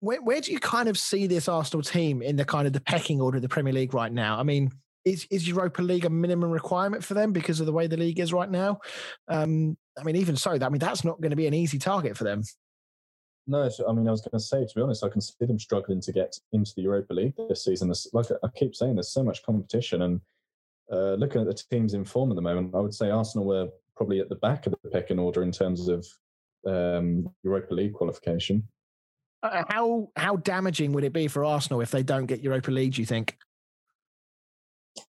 Where, where do you kind of see this Arsenal team in the kind of the pecking order of the Premier League right now? I mean, is, is Europa League a minimum requirement for them because of the way the league is right now? Um, I mean, even so, I mean that's not going to be an easy target for them. No, I mean, I was going to say, to be honest, I can see them struggling to get into the Europa League this season. There's, like I keep saying, there's so much competition, and uh, looking at the teams in form at the moment, I would say Arsenal were probably at the back of the pecking order in terms of um, Europa League qualification. Uh, how how damaging would it be for Arsenal if they don't get Europa League? Do you think?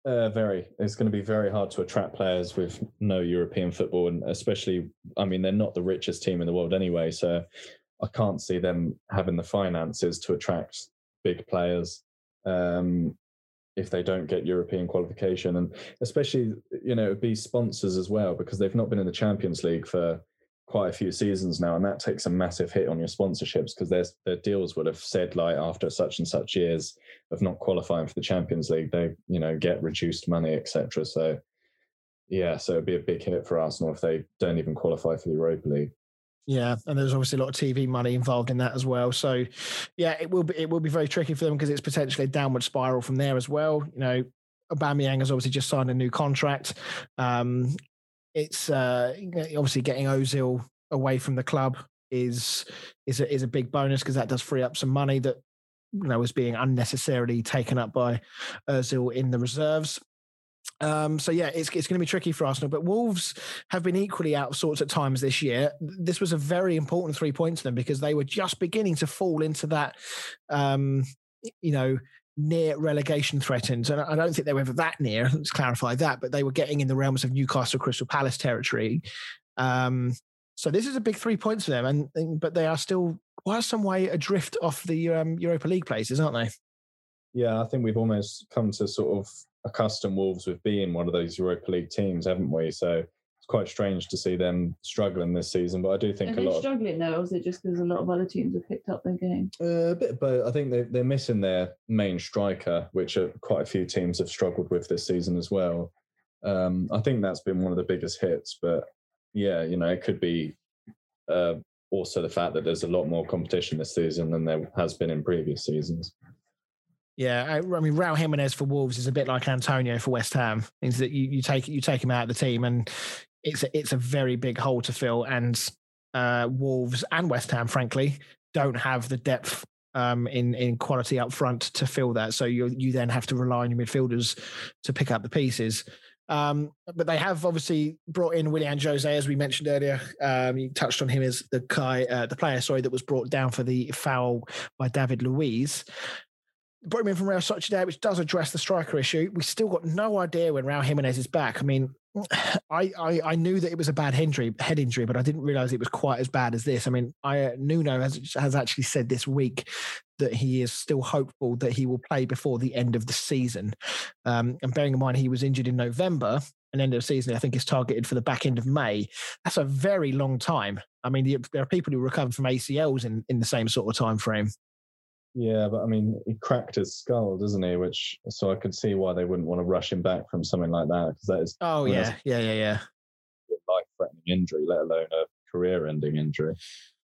Uh, very. It's going to be very hard to attract players with no European football, and especially, I mean, they're not the richest team in the world anyway. So I can't see them having the finances to attract big players. Um, if they don't get European qualification, and especially you know it'd be sponsors as well because they've not been in the Champions League for quite a few seasons now, and that takes a massive hit on your sponsorships because their their deals would have said like after such and such years of not qualifying for the Champions League, they you know get reduced money, etc. So yeah, so it'd be a big hit for Arsenal if they don't even qualify for the Europa League. Yeah, and there's obviously a lot of TV money involved in that as well. So, yeah, it will be it will be very tricky for them because it's potentially a downward spiral from there as well. You know, Aubameyang has obviously just signed a new contract. Um, it's uh, obviously getting Ozil away from the club is is a, is a big bonus because that does free up some money that you know was being unnecessarily taken up by Ozil in the reserves. Um, so yeah, it's it's going to be tricky for Arsenal. But Wolves have been equally out of sorts at times this year. This was a very important three points to them because they were just beginning to fall into that, um, you know, near relegation threatened. And I don't think they were ever that near. Let's clarify that. But they were getting in the realms of Newcastle, Crystal Palace territory. Um, so this is a big three points for them, and but they are still quite some way adrift off the um, Europa League places, aren't they? Yeah, I think we've almost come to sort of accustom Wolves with being one of those Europa League teams, haven't we? So it's quite strange to see them struggling this season. But I do think Are a lot struggling though, or is it just because a lot of other teams have picked up their game? Uh, a bit, but I think they they're missing their main striker, which quite a few teams have struggled with this season as well. Um, I think that's been one of the biggest hits. But yeah, you know, it could be uh, also the fact that there's a lot more competition this season than there has been in previous seasons. Yeah, I, I, mean, Raul Jimenez for Wolves is a bit like Antonio for West Ham. Is that you, you take you take him out of the team, and it's a, it's a very big hole to fill. And uh, Wolves and West Ham, frankly, don't have the depth um, in in quality up front to fill that. So you you then have to rely on your midfielders to pick up the pieces. Um, but they have obviously brought in Willian Jose, as we mentioned earlier. Um, you touched on him as the guy, uh, the player, sorry, that was brought down for the foul by David Luiz brought in from Real Sociedad, which does address the striker issue. We still got no idea when Raul Jimenez is back. I mean, I, I, I knew that it was a bad injury, head injury, but I didn't realize it was quite as bad as this. I mean, I Nuno has has actually said this week that he is still hopeful that he will play before the end of the season. Um, and bearing in mind he was injured in November, and end of season I think is targeted for the back end of May. That's a very long time. I mean, there are people who recover from ACLs in, in the same sort of time frame. Yeah, but I mean, he cracked his skull, doesn't he? Which so I could see why they wouldn't want to rush him back from something like that because that is. Oh yeah, yeah, yeah, yeah. Life-threatening injury, let alone a career-ending injury.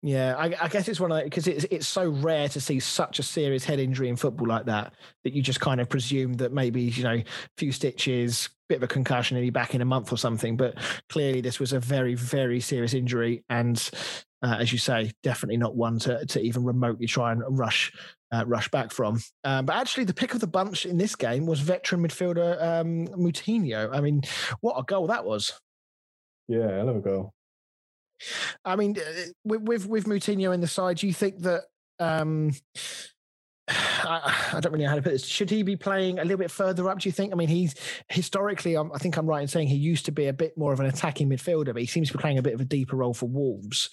Yeah, I, I, guess it's one of because it's it's so rare to see such a serious head injury in football like that that you just kind of presume that maybe you know a few stitches, bit of a concussion, and be back in a month or something. But clearly, this was a very very serious injury, and uh, as you say, definitely not one to to even remotely try and rush uh, rush back from. Um, but actually, the pick of the bunch in this game was veteran midfielder um, Moutinho. I mean, what a goal that was! Yeah, hell of a goal. I mean, uh, with with, with Moutinho in the side, do you think that? Um, I, I, don't really know how to put this. Should he be playing a little bit further up? Do you think? I mean, he's historically, um, I think I'm right in saying he used to be a bit more of an attacking midfielder, but he seems to be playing a bit of a deeper role for Wolves.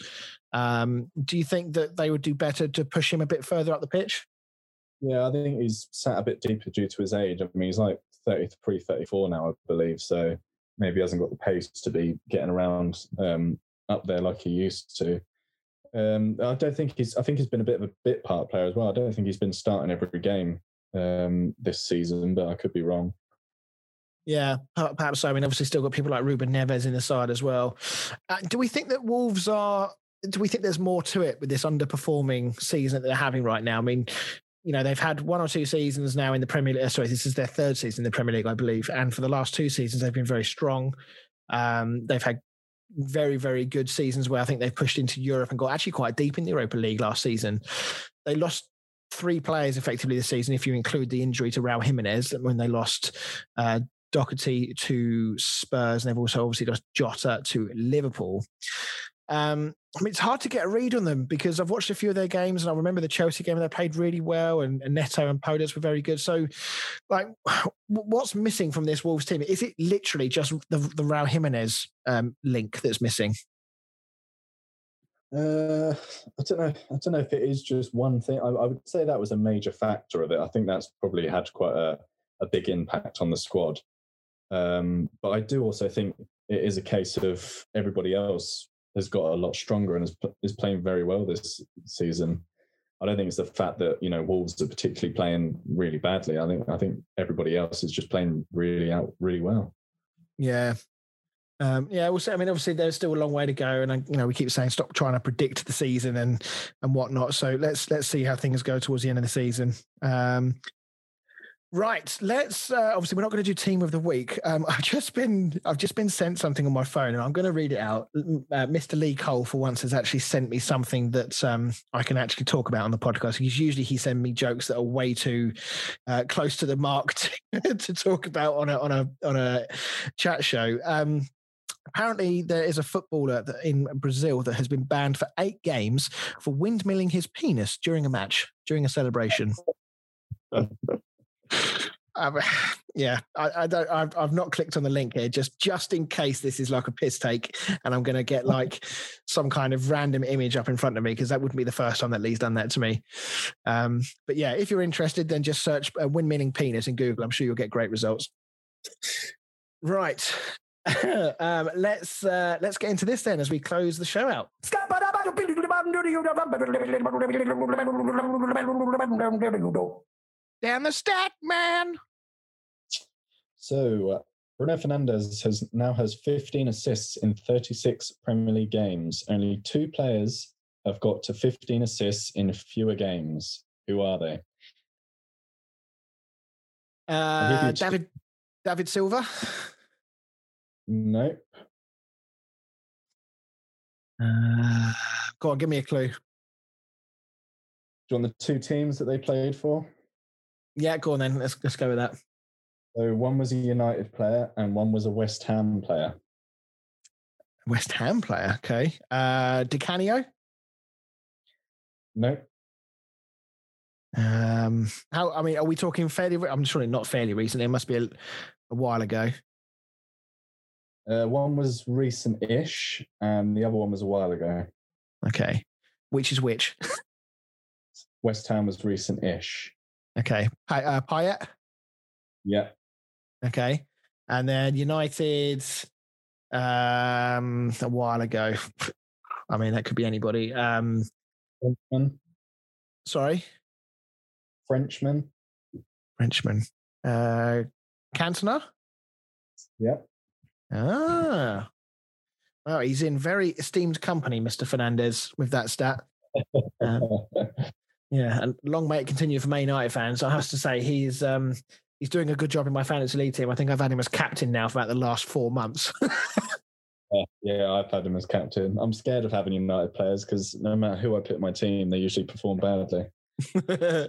Um, do you think that they would do better to push him a bit further up the pitch? Yeah, I think he's sat a bit deeper due to his age. I mean, he's like 33, 34 now, I believe. So maybe he hasn't got the pace to be getting around um, up there like he used to. Um, I don't think he's. I think he's been a bit of a bit part player as well. I don't think he's been starting every game um, this season, but I could be wrong. Yeah, perhaps so. I mean, obviously, still got people like Ruben Neves in the side as well. Uh, do we think that Wolves are? Do we think there's more to it with this underperforming season that they're having right now? I mean, you know, they've had one or two seasons now in the Premier League. Sorry, this is their third season in the Premier League, I believe. And for the last two seasons, they've been very strong. Um, they've had very, very good seasons where I think they've pushed into Europe and got actually quite deep in the Europa League last season. They lost three players effectively this season, if you include the injury to Raul Jimenez when they lost uh, Doherty to Spurs, and they've also obviously lost Jota to Liverpool. Um, I mean, it's hard to get a read on them because I've watched a few of their games and I remember the Chelsea game and they played really well and, and Neto and Podence were very good. So, like, what's missing from this Wolves team? Is it literally just the, the Raul Jimenez um, link that's missing? Uh, I don't know. I don't know if it is just one thing. I, I, would say that was a major factor of it. I think that's probably had quite a, a big impact on the squad. Um, but I do also think it is a case of everybody else has got a lot stronger and is, is playing very well this season. I don't think it's the fact that you know Wolves are particularly playing really badly. I think I think everybody else is just playing really out really well. Yeah, um, yeah. Well, I mean, obviously there's still a long way to go, and I, you know we keep saying stop trying to predict the season and and whatnot. So let's let's see how things go towards the end of the season. Um, Right, let's. Uh, obviously, we're not going to do team of the week. Um, I've just been, I've just been sent something on my phone, and I'm going to read it out. Uh, Mr. Lee Cole, for once, has actually sent me something that um, I can actually talk about on the podcast. Because usually he sends me jokes that are way too uh, close to the mark to, to, talk about on a on a on a chat show. Um, apparently there is a footballer in Brazil that has been banned for eight games for windmilling his penis during a match, during a celebration. Um, yeah, I, I, don't. I've, I've not clicked on the link here just just in case this is like a piss take, and I'm going to get like some kind of random image up in front of me because that wouldn't be the first time that Lee's done that to me. Um, but yeah, if you're interested, then just search uh, windmilling penis in Google. I'm sure you'll get great results. Right. um, let's uh, let's get into this then as we close the show out. Down the stat, man. So uh, Bruno Fernandes has now has 15 assists in 36 Premier League games. Only two players have got to 15 assists in fewer games. Who are they? Uh, David David Silva. Nope. Uh, go on, give me a clue. Do you want the two teams that they played for? Yeah, go on then. Let's let's go with that. So one was a United player and one was a West Ham player. West Ham player, okay. Uh Di Canio? No. Um, how? I mean, are we talking fairly? re- I'm sure not fairly recently. It must be a, a while ago. Uh, one was recent-ish, and the other one was a while ago. Okay, which is which? West Ham was recent-ish. Okay, Pi- uh, Payet. Yeah. Okay, and then United. Um, a while ago. I mean, that could be anybody. Um, Frenchman. sorry, Frenchman. Frenchman. Uh, Cantona. Yep. Ah. Well, he's in very esteemed company, Mr. Fernandes, with that stat. Um, yeah, and long may it continue for Man United fans. I have to say he's um he's doing a good job in my fantasy league team. I think I've had him as captain now for about the last four months. Yeah, yeah, I've had him as captain. I'm scared of having United players because no matter who I put in my team, they usually perform badly.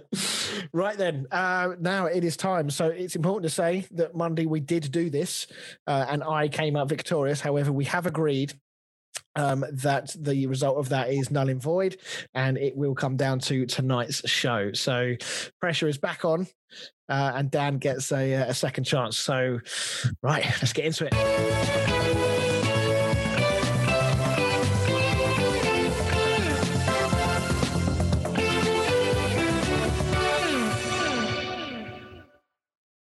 right then, uh, now it is time. So it's important to say that Monday we did do this, uh, and I came out victorious. However, we have agreed um, that the result of that is null and void, and it will come down to tonight's show. So pressure is back on, uh, and Dan gets a, a second chance. So, right, let's get into it.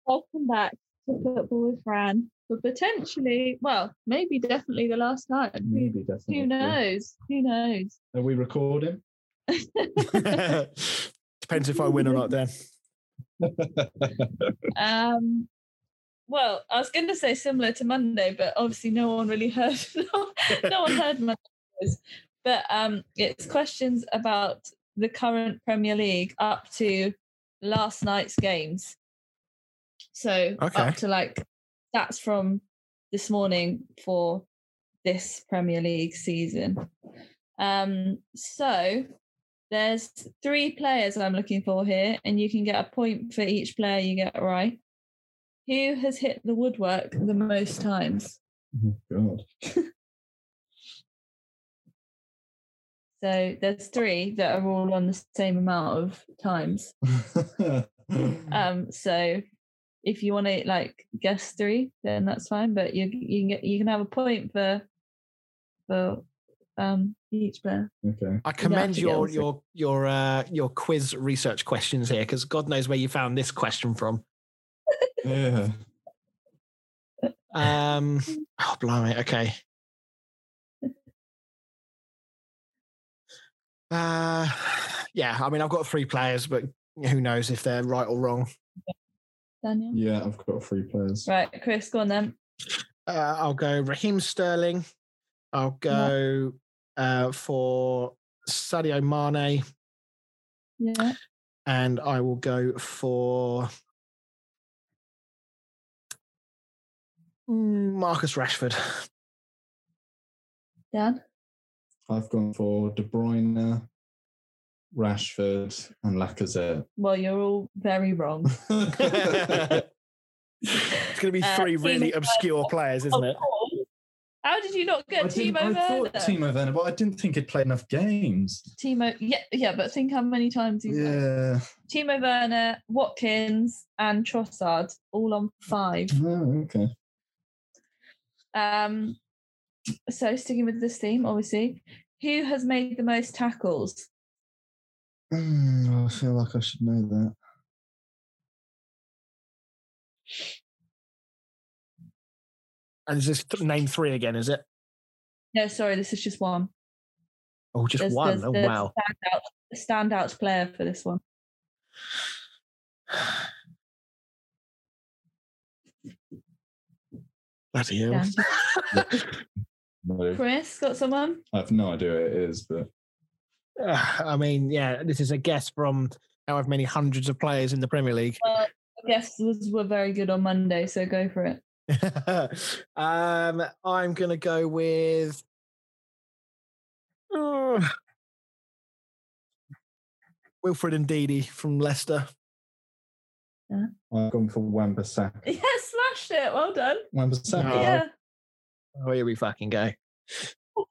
Welcome back to Football with Fran for potentially, well, maybe definitely the last time. Who, Maybe definitely. who knows? Who knows? Are we recording? Depends if I win or not, then. Um, well, I was going to say similar to Monday, but obviously no one really heard. no one heard Monday's. But um, it's questions about the current Premier League up to last night's games. So Okay. up to like that's from this morning for this Premier League season. Um, so there's three players I'm looking for here, and you can get a point for each player you get right. Who has hit the woodwork the most times? Oh, God. So there's three that are all on the same amount of times. Um, so if you want to like guess three, then that's fine. But you you can get you can have a point for for um each player. okay. I commend to get your your your uh, your quiz research questions here because God knows where you found this question from. Yeah. Um, oh, blimey. Okay. Uh, yeah. I mean, I've got three players, but who knows if they're right or wrong. Daniel. Yeah, I've got three players. Right, Chris, go on then. Uh, I'll go Raheem Sterling. I'll go uh, for Sadio Mane, Yeah. and I will go for Mm, Marcus Rashford. Dan. I've gone for De Bruyne, Rashford, and Lacazette. Well, you're all very wrong. it's going to be Uh, three Timo really Werner. obscure players, isn't it? How did you not get didn't- Timo I Werner? thought Timo Werner, but I didn't think he'd played enough games. Timo, yeah, yeah, but think how many times he's played. Yeah. Timo Werner, Watkins, and Trossard, all on five. Oh, okay. Um, so sticking with this theme, obviously, who has made the most tackles? Hmm, I feel like I should know that. And is this th- name three again? Is it? No, sorry, this is just one. Oh, just There's- one. there's Oh, the wow. Standout, standout player for this one. Bloody hell. Chris, got someone? I have no idea who it is, but Uh, I mean, yeah, this is a guess from however many hundreds of players in the Premier League. Well, I guess was were very good on Monday, so go for it. um, I'm going to go with. Uh, Wilfred Ndidi from Leicester. I've gone for Wan-Bissaka. Yeah, smashed it. Well done. Wan-Bissaka. Oh. Yeah. Oh, here we fucking go.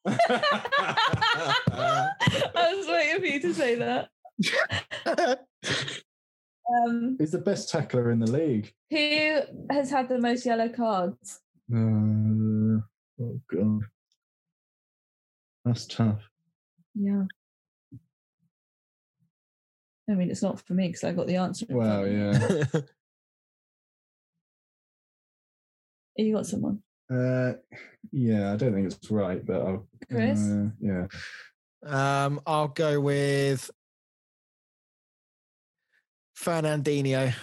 I was waiting for you to say that. Um, He's the best tackler in the league. who has had the most yellow cards? Uh, oh god, that's tough. Yeah. I mean, it's not for me because I got the answer. in front Wow, of me. yeah. You got someone. Uh, yeah, I don't think it's right, but I'll. Chris? Uh, yeah. um, I'll go with Fernandinho.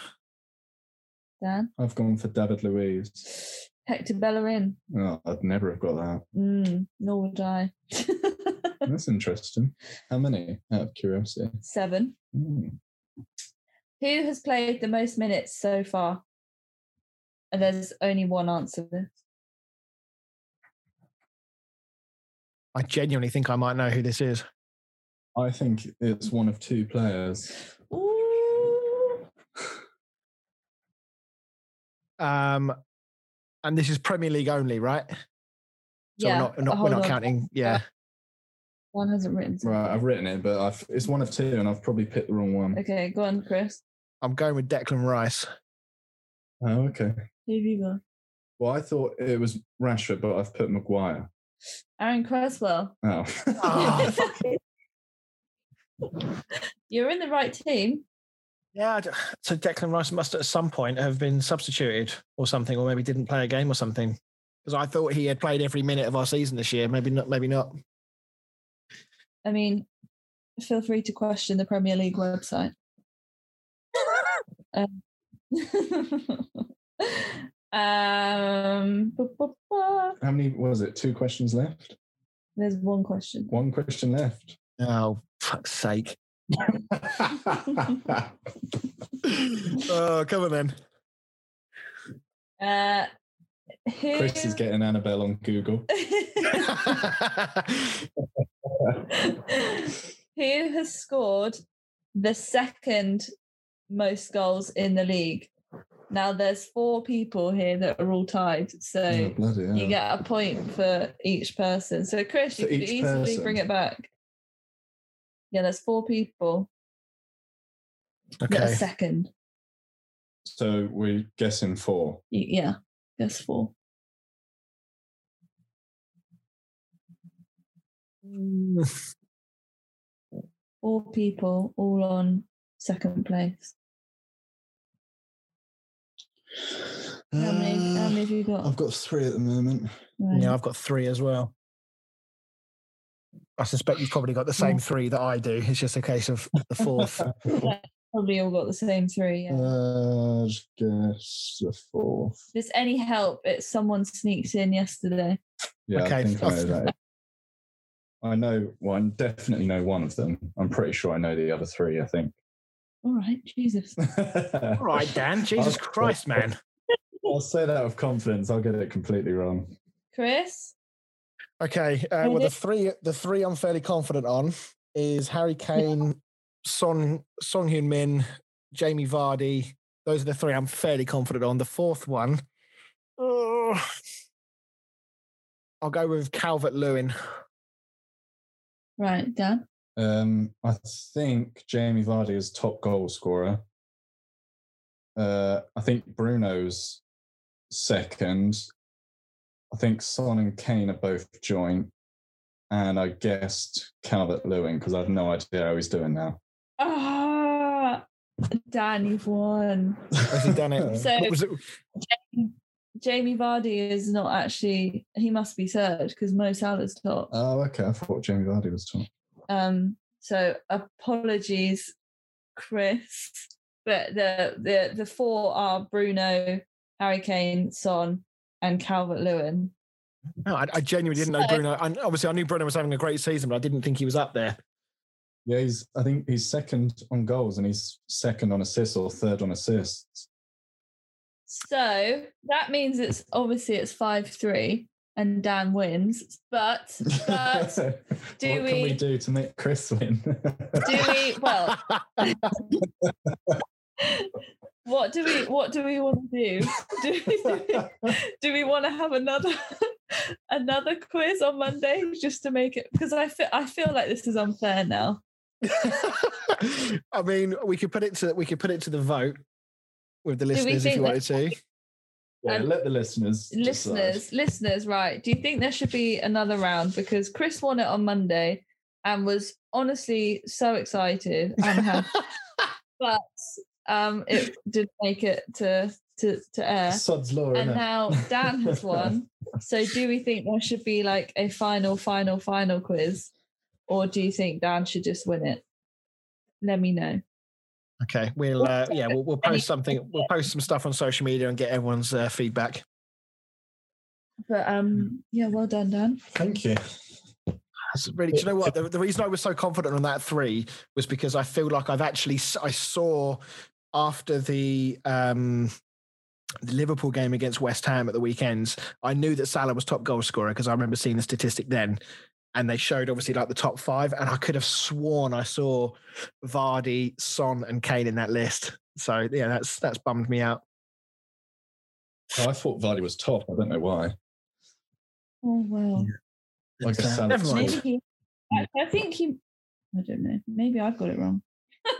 Dan. I've gone for David Luiz. Hector Bellerin. Oh, I'd never have got that. Mm, nor would I. That's interesting. How many? Out of curiosity. Seven. Hmm. Who has played the most minutes so far? And there's only one answer I genuinely think I might know who this is. I think it's one of two players. Ooh. Um, and this is Premier League only, right? So yeah. we're not, we're not, we're not counting. Yeah. One hasn't written. something. Right, I've written it, but I've, it's one of two, and I've probably picked the wrong one. Okay, go on, Chris. I'm going with Declan Rice. Oh, okay. Who have you got? Well, I thought it was Rashford, but I've put Maguire. Aaron Creswell. Oh. Oh, You're in the right team. Yeah. So Declan Rice must at some point have been substituted or something, or maybe didn't play a game or something. Because I thought he had played every minute of our season this year. Maybe not. Maybe not. I mean, feel free to question the Premier League website. um, um, bu- bu- bu- How many was it? Two questions left? there's one question. One question left. Oh, fuck's sake. oh, come on then. Uh, who, Chris is getting Annabelle on Google. who has scored the second most goals in the league? Now there's four people here that are all tied, so Oh, bloody hell. you get a point for each person. So Chris, you For could easily person? bring it back. Yeah, there's four people that are okay. second. So we're guessing four. Yeah, there's four. Mm. Four people all on second place. How many? How many have you got? I've got three at the moment. Right. Yeah, I've got three as well. I suspect you've probably got the same three that I do. It's just a case of the fourth. Probably all got the same three. Yeah. Uh, just guess the fourth. If there's any help, it's someone sneaks in yesterday. Yeah, Okay, I think I know I've- that. I know. Well, I definitely know one of them. I'm pretty sure I know the other three. I think. All right, Jesus. All right, Dan. Jesus I'll- Christ, man. I'll say that with confidence. I'll get it completely wrong. Chris, Okay. Uh, well, the three the three I'm fairly confident on is Harry Kane, Son Song Hyun Min, Jamie Vardy. Those are the three I'm fairly confident on. The fourth one, oh, I'll go with Calvert Lewin. right, Dan. Um, I think Jamie Vardy is top goal scorer. Uh, I think Bruno's second. I think Son and Kane are both joint. And I guessed Calvert Lewin because I have no idea how he's doing now. Ah, Dan, you've won. Has he done it? So- What was it? Jamie Vardy is not actually. He must be third because Mo Salah's top. oh, okay. I thought Jamie Vardy was top. Um, so apologies, Chris. But the the the four are Bruno, Harry Kane, Son, and Calvert Lewin. No, I, I genuinely didn't know Bruno. And obviously, I knew Bruno was having a great season, but I didn't think he was up there. Yeah, he's. I think he's second on goals and he's second on assists or third on assists. So that means it's obviously it's five three and Dan wins. But but do what can we we- do to make Chris win? do we well what do we what do we want to do? Do we, do we, do we want to have another another quiz on Monday just to make it because I feel I feel like this is unfair now. I mean, we could put it to we could put it to the vote with the listeners if you wanted to. Yeah, Um, let the listeners. decide. listeners, listeners, right? Do you think there should be another round? Because Chris won it on Monday and was honestly so excited and had, but um, it didn't make it to to to air. Sod's law, And innit? now Dan has won. So do we think there should be like a final, final, final quiz, or do you think Dan should just win it? Let me know. Okay, we'll uh, yeah we'll, we'll post something. We'll post some stuff on social media and get everyone's uh, feedback. But um, yeah, well done, Dan. Thank you. That's really, do you know what? The, the reason I was so confident on that three was because I feel like I've actually I saw after the um the Liverpool game against West Ham at the weekends, I knew that Salah was top goal scorer because I remember seeing the statistic then. And they showed obviously like the top five, and I could have sworn I saw Vardy, Son, and Kane in that list. So yeah, that's that's bummed me out. Oh, I thought Vardy was top. I don't know why. Oh well. Like a Uh, salad never mind. Maybe he. I, I think he. I don't know. Maybe I've got it wrong.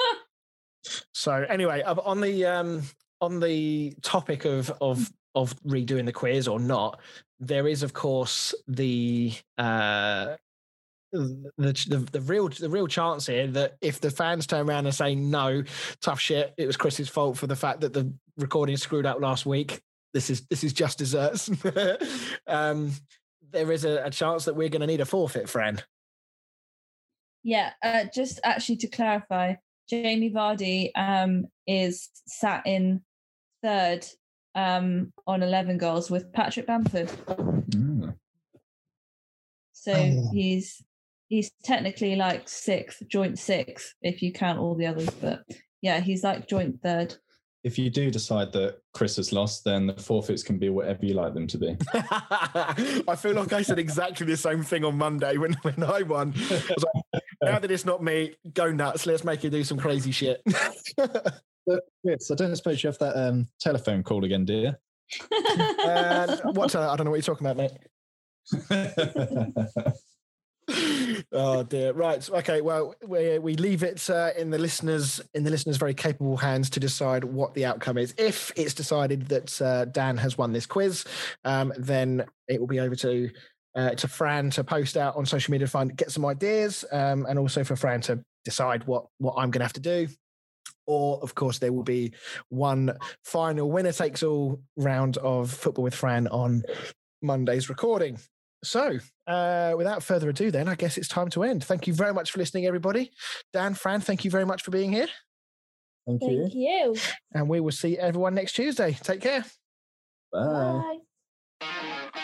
So anyway, uh, on the um, on the topic of of of redoing the quiz or not, there is of course the uh, the, the the real the real chance here that if the fans turn around and say no, tough shit, it was Chris's fault for the fact that the recording screwed up last week. This is this is just desserts. um, there is a, a chance that we're going to need a forfeit, friend. Yeah. Uh, just actually to clarify, Jamie Vardy um, is sat in third um, on eleven goals with Patrick Bamford. Mm. So Oh. he's he's technically like sixth, joint sixth if you count all the others. But yeah, he's like joint third. If you do decide that Chris has lost, then the forfeits can be whatever you like them to be. I feel like I said exactly the same thing on Monday when, when I won. I was like, now that it's not me, go nuts. Let's make you do some crazy shit. But Chris, I don't suppose you have that um, telephone call again, do you? uh, what's uh, I don't know what you're talking about, mate. oh dear. Right. Okay. Well, we we leave it uh, in the listeners in the listeners' very capable hands to decide what the outcome is. If it's decided that uh, Dan has won this quiz, um, then it will be over to. Uh, to Fran to post out on social media to find get some ideas, um, and also for Fran to decide what what I'm going to have to do. Or, of course, there will be one final winner takes all round of football with Fran on Monday's recording. So, uh, without further ado, then I guess it's time to end. Thank you very much for listening, everybody. Dan, Fran, thank you very much for being here. Thank you. Thank you. And we will see everyone next Tuesday. Take care. Bye. Bye.